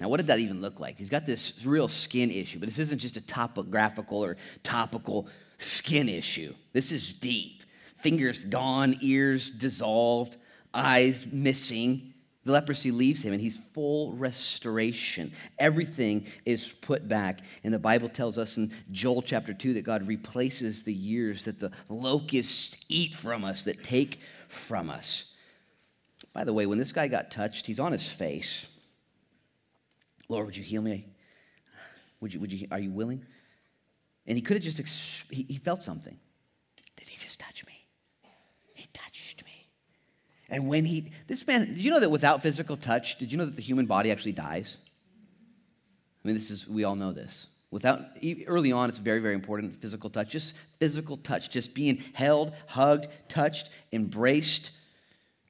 Now, what did that even look like? He's got this real skin issue, but this isn't just a topographical or topical skin issue. This is deep. Fingers gone, ears dissolved, eyes missing. The leprosy leaves him and he's full restoration. Everything is put back. And the Bible tells us in Joel chapter 2 that God replaces the years that the locusts eat from us, that take from us. By the way, when this guy got touched, he's on his face. Lord, would you heal me? Would you, would you, are you willing? And he could have just, he, he felt something. Did he just touch me? He touched me. And when he, this man, did you know that without physical touch, did you know that the human body actually dies? I mean, this is, we all know this. Without, early on, it's very, very important, physical touch. Just physical touch, just being held, hugged, touched, embraced,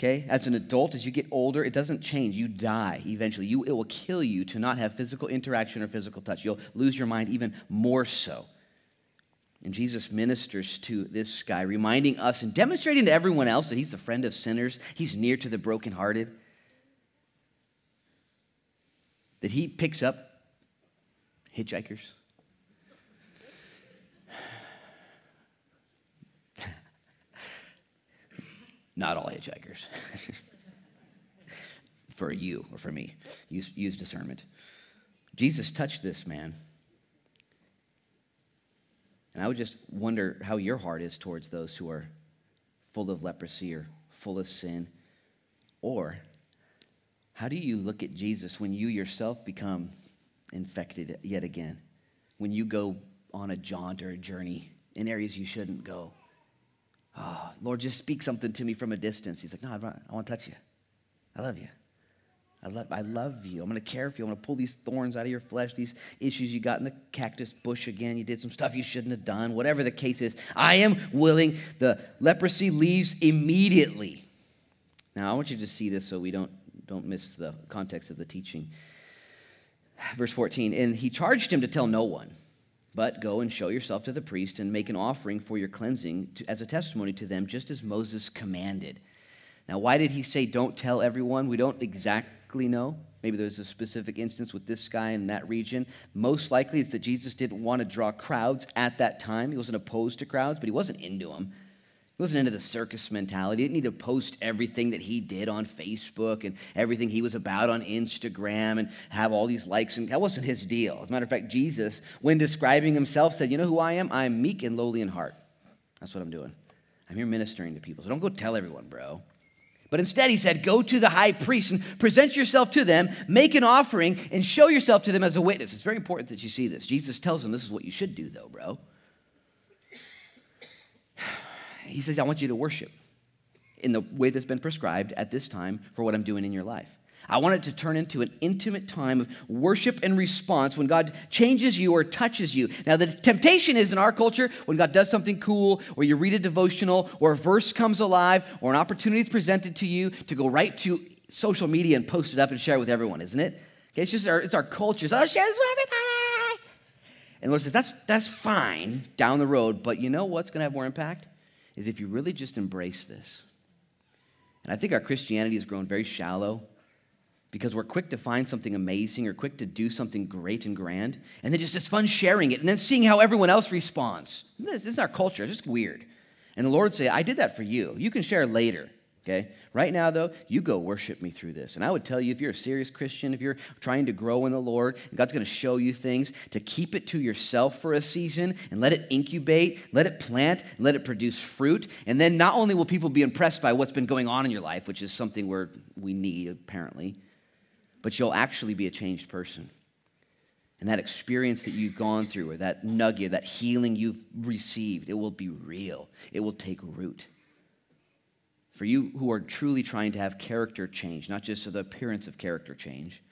Okay? As an adult, as you get older, it doesn't change. You die eventually. You, it will kill you to not have physical interaction or physical touch. You'll lose your mind even more so. And Jesus ministers to this guy, reminding us and demonstrating to everyone else that he's the friend of sinners, he's near to the brokenhearted, that he picks up hitchhikers Not all hitchhikers. for you or for me. Use, use discernment. Jesus touched this man. And I would just wonder how your heart is towards those who are full of leprosy or full of sin. Or how do you look at Jesus when you yourself become infected yet again? When you go on a jaunt or a journey in areas you shouldn't go? Oh, Lord, just speak something to me from a distance. He's like, No, I want to touch you. I love you. I love, I love you. I'm going to care for you. I'm going to pull these thorns out of your flesh, these issues you got in the cactus bush again. You did some stuff you shouldn't have done, whatever the case is. I am willing. The leprosy leaves immediately. Now, I want you to see this so we don't, don't miss the context of the teaching. Verse 14, and he charged him to tell no one but go and show yourself to the priest and make an offering for your cleansing to, as a testimony to them, just as Moses commanded. Now, why did he say, don't tell everyone? We don't exactly know. Maybe there's a specific instance with this guy in that region. Most likely it's that Jesus didn't want to draw crowds at that time. He wasn't opposed to crowds, but he wasn't into them. He wasn't into the circus mentality. He didn't need to post everything that he did on Facebook and everything he was about on Instagram and have all these likes. And that wasn't his deal. As a matter of fact, Jesus, when describing himself, said, You know who I am? I'm meek and lowly in heart. That's what I'm doing. I'm here ministering to people. So don't go tell everyone, bro. But instead, he said, Go to the high priest and present yourself to them, make an offering, and show yourself to them as a witness. It's very important that you see this. Jesus tells them this is what you should do, though, bro. He says, I want you to worship in the way that's been prescribed at this time for what I'm doing in your life. I want it to turn into an intimate time of worship and response when God changes you or touches you. Now, the temptation is in our culture when God does something cool, or you read a devotional, or a verse comes alive, or an opportunity is presented to you to go right to social media and post it up and share it with everyone, isn't it? Okay, it's just our, it's our culture. So I'll share this with everybody. And the Lord says, that's, that's fine down the road, but you know what's going to have more impact? Is if you really just embrace this. And I think our Christianity has grown very shallow because we're quick to find something amazing or quick to do something great and grand, and then just it's fun sharing it and then seeing how everyone else responds. This, this is our culture. It's just weird. And the Lord say, I did that for you. You can share later. Okay? Right now, though, you go worship me through this. And I would tell you if you're a serious Christian, if you're trying to grow in the Lord, God's going to show you things, to keep it to yourself for a season and let it incubate, let it plant, let it produce fruit. And then not only will people be impressed by what's been going on in your life, which is something where we need apparently, but you'll actually be a changed person. And that experience that you've gone through, or that nugget, that healing you've received, it will be real. It will take root. For you who are truly trying to have character change, not just the appearance of character change,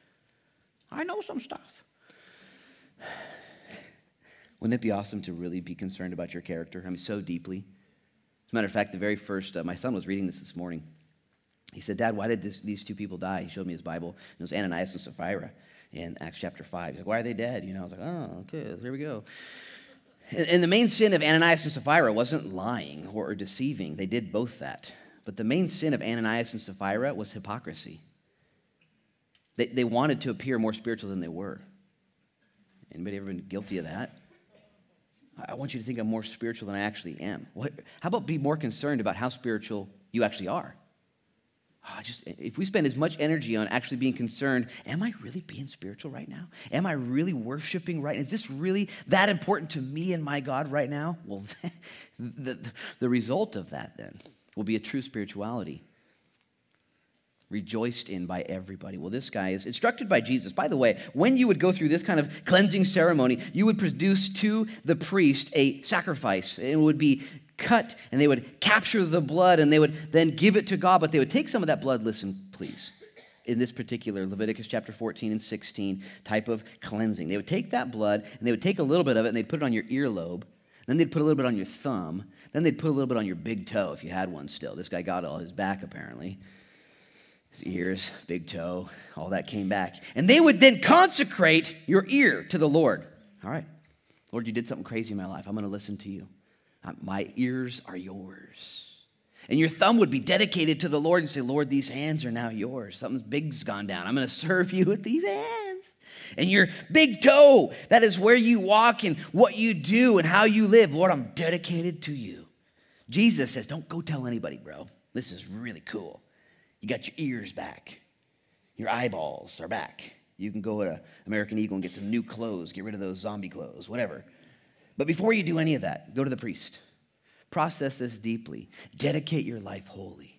I know some stuff. Wouldn't it be awesome to really be concerned about your character? I mean, so deeply. As a matter of fact, the very first, uh, my son was reading this this morning. He said, Dad, why did this, these two people die? He showed me his Bible. It was Ananias and Sapphira in Acts chapter 5. He's like, Why are they dead? You know, I was like, Oh, okay, here we go. And the main sin of Ananias and Sapphira wasn't lying or deceiving. They did both that. But the main sin of Ananias and Sapphira was hypocrisy. They, they wanted to appear more spiritual than they were. Anybody ever been guilty of that? I want you to think I'm more spiritual than I actually am. What, how about be more concerned about how spiritual you actually are? Oh, just if we spend as much energy on actually being concerned, am I really being spiritual right now? Am I really worshiping right? Is this really that important to me and my God right now? Well, the, the result of that then will be a true spirituality rejoiced in by everybody. Well, this guy is instructed by Jesus. By the way, when you would go through this kind of cleansing ceremony, you would produce to the priest a sacrifice. It would be cut and they would capture the blood and they would then give it to God, but they would take some of that blood, listen, please. In this particular Leviticus chapter 14 and 16 type of cleansing, they would take that blood and they would take a little bit of it and they'd put it on your earlobe. Then they'd put a little bit on your thumb. Then they'd put a little bit on your big toe if you had one still. This guy got all his back apparently. His ears, big toe, all that came back. And they would then consecrate your ear to the Lord. All right. Lord, you did something crazy in my life. I'm going to listen to you. Uh, my ears are yours. And your thumb would be dedicated to the Lord and say, Lord, these hands are now yours. Something's big's gone down. I'm going to serve you with these hands. And your big toe, that is where you walk and what you do and how you live. Lord, I'm dedicated to you. Jesus says, Don't go tell anybody, bro. This is really cool. You got your ears back, your eyeballs are back. You can go to American Eagle and get some new clothes, get rid of those zombie clothes, whatever. But before you do any of that, go to the priest. Process this deeply. Dedicate your life wholly.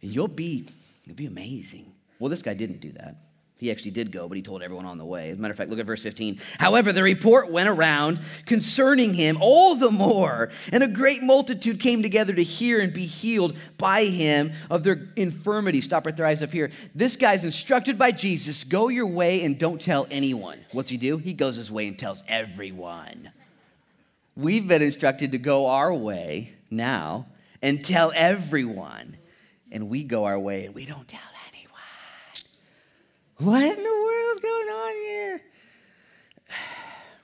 And you'll be, you'll be amazing. Well, this guy didn't do that. He actually did go, but he told everyone on the way. As a matter of fact, look at verse 15. However, the report went around concerning him all the more, and a great multitude came together to hear and be healed by him of their infirmity. Stop right there, eyes up here. This guy's instructed by Jesus go your way and don't tell anyone. What's he do? He goes his way and tells everyone. We've been instructed to go our way now and tell everyone. And we go our way and we don't tell. What in the world's going on here?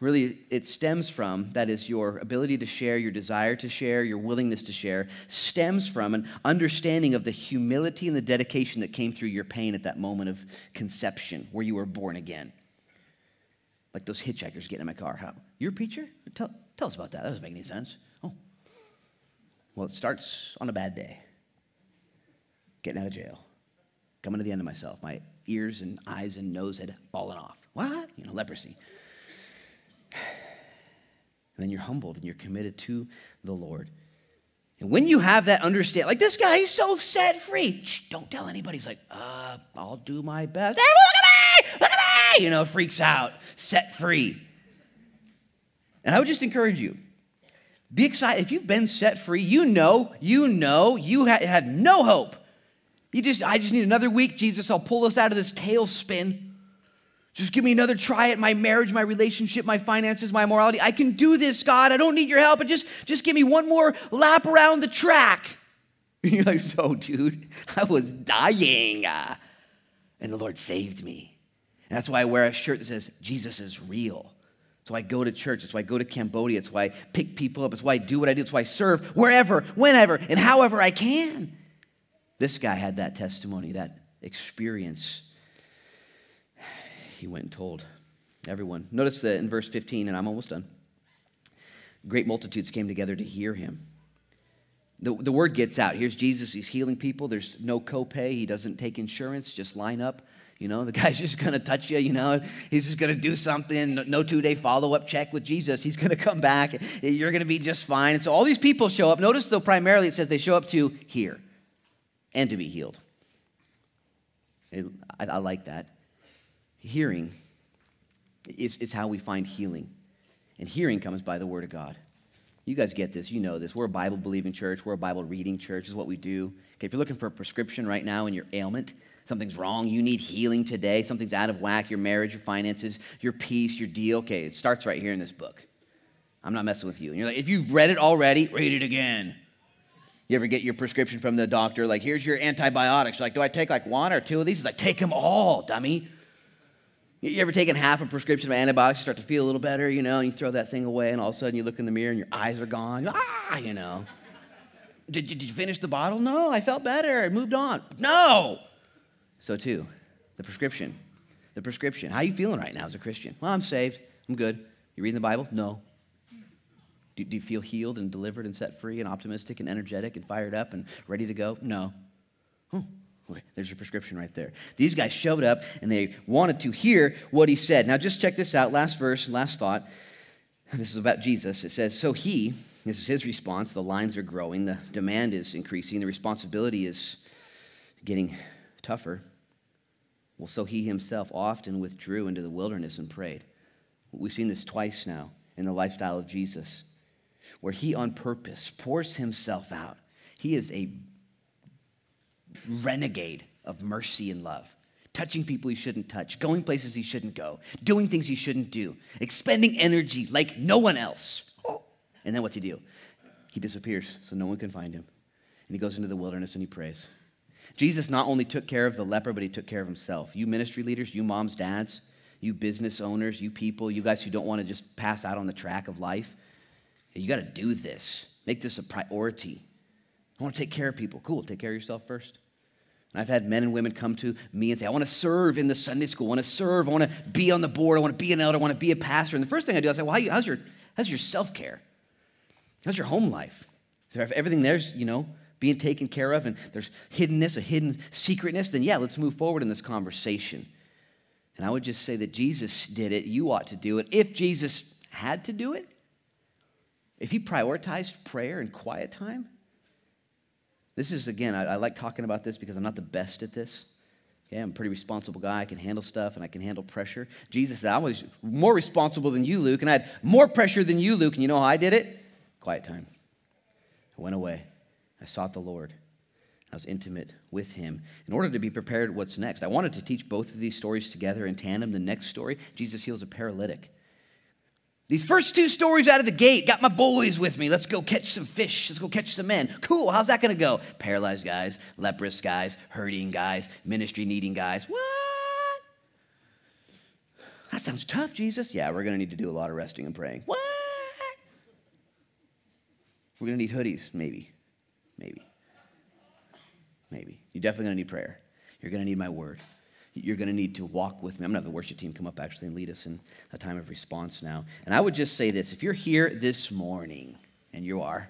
Really, it stems from that is your ability to share, your desire to share, your willingness to share, stems from an understanding of the humility and the dedication that came through your pain at that moment of conception where you were born again. Like those hitchhikers getting in my car. How? You're a preacher? Tell, Tell us about that. That doesn't make any sense. Oh. Well, it starts on a bad day. Getting out of jail. Coming to the end of myself. My ears and eyes and nose had fallen off. What? You know, leprosy. And then you're humbled and you're committed to the Lord. And when you have that understand, like this guy, he's so set free. Shh, don't tell anybody. He's like, uh, I'll do my best. Hey, look at me! Look at me! You know, freaks out, set free. And I would just encourage you be excited. If you've been set free, you know, you know, you had no hope. You just, I just need another week, Jesus. I'll pull us out of this tailspin. Just give me another try at my marriage, my relationship, my finances, my morality. I can do this, God. I don't need your help. But just, just give me one more lap around the track. You're like, oh, dude, I was dying. Uh, and the Lord saved me. And that's why I wear a shirt that says, Jesus is real. That's why I go to church. That's why I go to Cambodia. It's why I pick people up. It's why I do what I do. It's why I serve wherever, whenever, and however I can. This guy had that testimony, that experience. He went and told everyone. Notice that in verse 15, and I'm almost done. Great multitudes came together to hear him. The, the word gets out. Here's Jesus. He's healing people. There's no copay. He doesn't take insurance. Just line up. You know, the guy's just going to touch you. You know, he's just going to do something. No two day follow up check with Jesus. He's going to come back. You're going to be just fine. And so all these people show up. Notice, though, primarily it says they show up to hear and to be healed. I, I like that. Hearing is, is how we find healing. And hearing comes by the Word of God. You guys get this. You know this. We're a Bible believing church. We're a Bible reading church, is what we do. Okay, if you're looking for a prescription right now in your ailment, something's wrong, you need healing today, something's out of whack, your marriage, your finances, your peace, your deal. Okay, it starts right here in this book. I'm not messing with you. And you're like, if you've read it already, read it again. You ever get your prescription from the doctor? Like, here's your antibiotics. Like, do I take like one or two of these? He's like, take them all, dummy. You ever taken half a prescription of antibiotics, You start to feel a little better, you know, and you throw that thing away, and all of a sudden you look in the mirror and your eyes are gone. Ah, you know. Did, did you finish the bottle? No, I felt better. I moved on. No. So, too, the prescription. The prescription. How are you feeling right now as a Christian? Well, I'm saved. I'm good. You reading the Bible? No. Do, do you feel healed and delivered and set free and optimistic and energetic and fired up and ready to go? No. Hmm. Okay, there's your prescription right there. These guys showed up and they wanted to hear what he said. Now, just check this out. Last verse, last thought. This is about Jesus. It says, So he, this is his response. The lines are growing, the demand is increasing, the responsibility is getting tougher. Well, so he himself often withdrew into the wilderness and prayed. We've seen this twice now in the lifestyle of Jesus, where he on purpose pours himself out. He is a renegade of mercy and love, touching people he shouldn't touch, going places he shouldn't go, doing things he shouldn't do, expending energy like no one else. And then what's he do? He disappears so no one can find him. And he goes into the wilderness and he prays. Jesus not only took care of the leper, but he took care of himself. You ministry leaders, you moms, dads, you business owners, you people, you guys who don't want to just pass out on the track of life, you got to do this. Make this a priority. I want to take care of people. Cool, take care of yourself first. And I've had men and women come to me and say, I want to serve in the Sunday school. I want to serve. I want to be on the board. I want to be an elder. I want to be a pastor. And the first thing I do, I say, Well, how how's your, how's your self care? How's your home life? If everything there's, you know, being taken care of and there's hiddenness, a hidden secretness, then yeah, let's move forward in this conversation. And I would just say that Jesus did it. You ought to do it. If Jesus had to do it, if he prioritized prayer and quiet time, this is, again, I, I, like talking about this because I'm not the best at this. Okay, I'm a pretty responsible guy. I can handle stuff and I can handle pressure. Jesus said, I was more responsible than you, Luke, and I had more pressure than you, Luke. And you know how I did it? Quiet time. I went away. I sought the Lord. I was intimate with him in order to be prepared what's next. I wanted to teach both of these stories together in tandem. The next story, Jesus heals a paralytic. These first two stories out of the gate got my boys with me. Let's go catch some fish. Let's go catch some men. Cool. How's that going to go? Paralyzed guys, leprous guys, hurting guys, ministry needing guys. What? That sounds tough, Jesus. Yeah, we're going to need to do a lot of resting and praying. What? We're going to need hoodies, maybe. Maybe. Maybe. You're definitely going to need prayer. You're going to need my word you're going to need to walk with me. I'm going to have the worship team come up actually and lead us in a time of response now. And I would just say this if you're here this morning, and you are,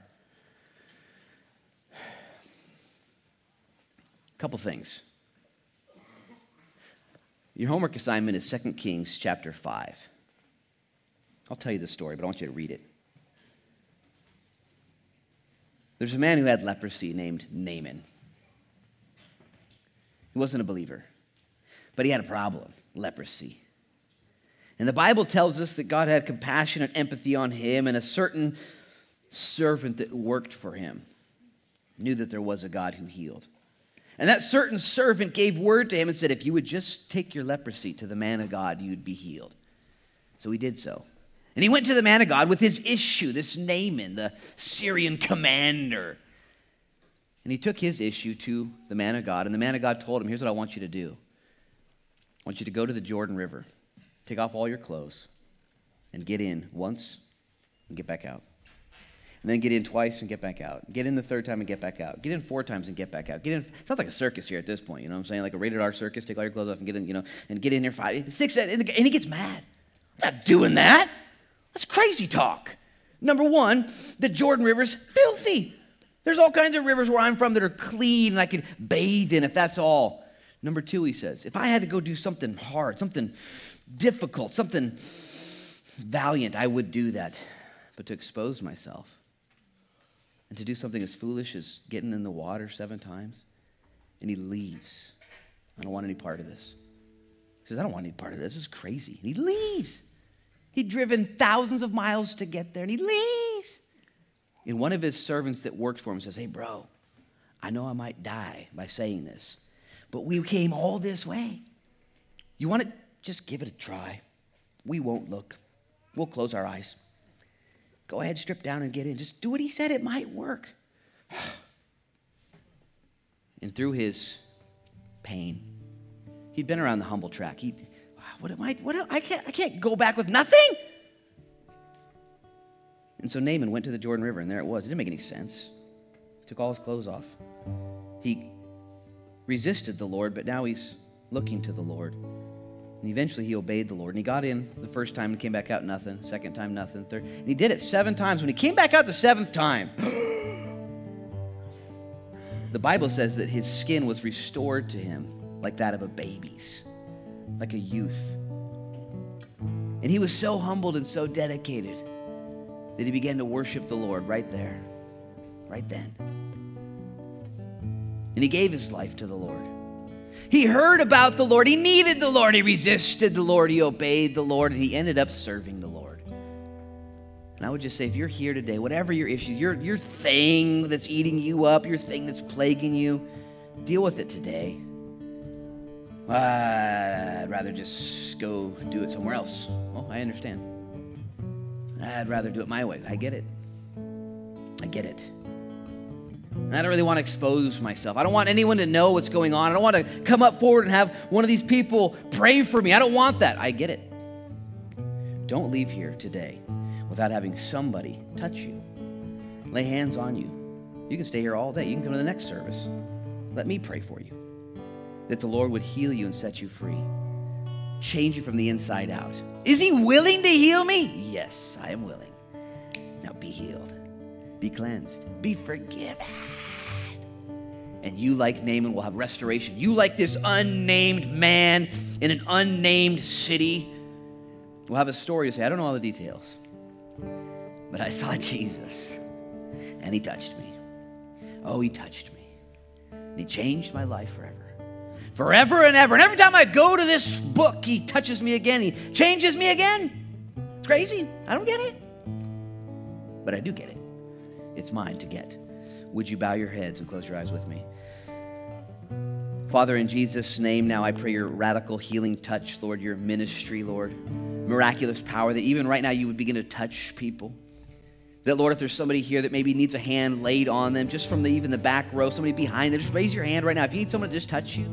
a couple things. Your homework assignment is 2 Kings chapter 5. I'll tell you the story, but I want you to read it. There's a man who had leprosy named Naaman. He wasn't a believer. But he had a problem leprosy. And the Bible tells us that God had compassion and empathy on him, and a certain servant that worked for him knew that there was a God who healed. And that certain servant gave word to him and said, If you would just take your leprosy to the man of God, you'd be healed. So he did so. And he went to the man of God with his issue, this Naaman, the Syrian commander. And he took his issue to the man of God, and the man of God told him, Here's what I want you to do. I want you to go to the Jordan River, take off all your clothes, and get in once and get back out. And then get in twice and get back out. Get in the third time and get back out. Get in four times and get back out. Get in. Sounds like a circus here at this point. You know what I'm saying? Like a rated R circus. Take all your clothes off and get in. You know, and get in there five, six, and he gets mad. I'm not doing that. That's crazy talk. Number one, the Jordan River's filthy. There's all kinds of rivers where I'm from that are clean and I can bathe in if that's all. Number two, he says, if I had to go do something hard, something difficult, something valiant, I would do that. But to expose myself and to do something as foolish as getting in the water seven times, and he leaves. I don't want any part of this. He says, I don't want any part of this. This is crazy. And he leaves. He'd driven thousands of miles to get there, and he leaves. And one of his servants that works for him says, Hey, bro, I know I might die by saying this, but we came all this way. You want to just give it a try? We won't look. We'll close our eyes. Go ahead, strip down and get in. Just do what he said. It might work. and through his pain, he'd been around the humble track. He, ah, what am I? What am, I can't. I can't go back with nothing. And so Naaman went to the Jordan River, and there it was. It didn't make any sense. Took all his clothes off. He resisted the Lord, but now he's looking to the Lord. And eventually he obeyed the Lord. And he got in the first time and came back out nothing. Second time, nothing. Third. And he did it seven times. When he came back out the seventh time, the Bible says that his skin was restored to him like that of a baby's, like a youth. And he was so humbled and so dedicated that he began to worship the Lord right there, right then. And he gave his life to the Lord. He heard about the Lord. He needed the Lord. He resisted the Lord. He obeyed the Lord. And he ended up serving the Lord. And I would just say, if you're here today, whatever your issue, your, your thing that's eating you up, your thing that's plaguing you, deal with it today. Uh, I'd rather just go do it somewhere else. Well, I understand. I'd rather do it my way. I get it. I get it. I don't really want to expose myself. I don't want anyone to know what's going on. I don't want to come up forward and have one of these people pray for me. I don't want that. I get it. Don't leave here today without having somebody touch you, lay hands on you. You can stay here all day. You can come to the next service. Let me pray for you that the Lord would heal you and set you free, change you from the inside out. Is He willing to heal me? Yes, I am willing. Now be healed, be cleansed, be forgiven. And you, like Naaman, will have restoration. You, like this unnamed man in an unnamed city, will have a story to say. I don't know all the details, but I saw Jesus, and He touched me. Oh, He touched me. And He changed my life forever forever and ever. And every time I go to this book, he touches me again. He changes me again. It's crazy. I don't get it. But I do get it. It's mine to get. Would you bow your heads and close your eyes with me? Father, in Jesus' name, now I pray your radical healing touch, Lord, your ministry, Lord, miraculous power, that even right now you would begin to touch people. That, Lord, if there's somebody here that maybe needs a hand laid on them, just from the, even the back row, somebody behind them, just raise your hand right now. If you need someone to just touch you,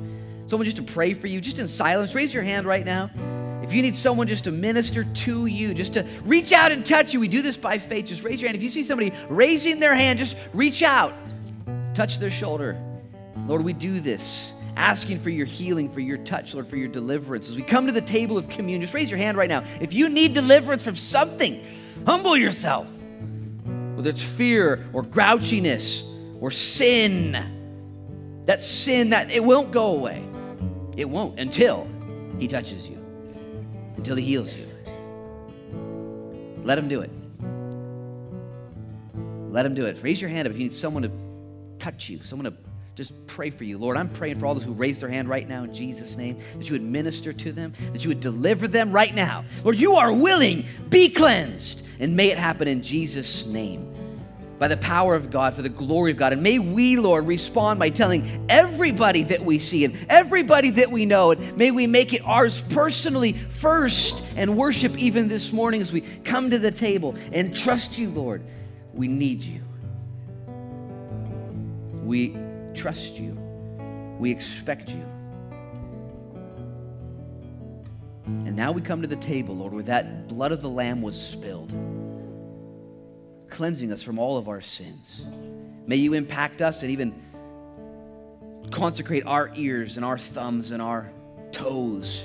someone just to pray for you, just in silence, raise your hand right now. If you need someone just to minister to you, just to reach out and touch you, we do this by faith. Just raise your hand. If you see somebody raising their hand, just reach out, touch their shoulder. Lord, we do this asking for your healing, for your touch, Lord, for your deliverance. As we come to the table of communion, just raise your hand right now. If you need deliverance from something, humble yourself. Whether it's fear or grouchiness or sin, that sin that it won't go away. It won't until he touches you, until he heals you. Let him do it. Let him do it. Raise your hand up if you need someone to touch you, someone to just pray for you. Lord, I'm praying for all those who raise their hand right now in Jesus' name, that you would minister to them, that you would deliver them right now. Lord, you are willing. Be cleansed. And may it happen in Jesus' name by the power of God, for the glory of God. And may we, Lord, respond by telling everybody that we see and everybody that we know, and may we make it ours personally first and worship even this morning as we come to the table and trust you, Lord. We need you. We trust you. We expect you. And now we come to the table, Lord, where that blood of the Lamb was spilled cleansing us from all of our sins. May you impact us and even consecrate our ears and our thumbs and our toes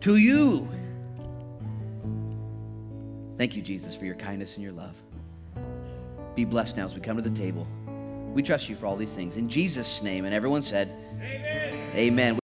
to you. Thank you, Jesus, for your kindness and your love. Be blessed now as we come to the table. We trust you for all these things. In Jesus' name. And everyone said, Amen. Amen.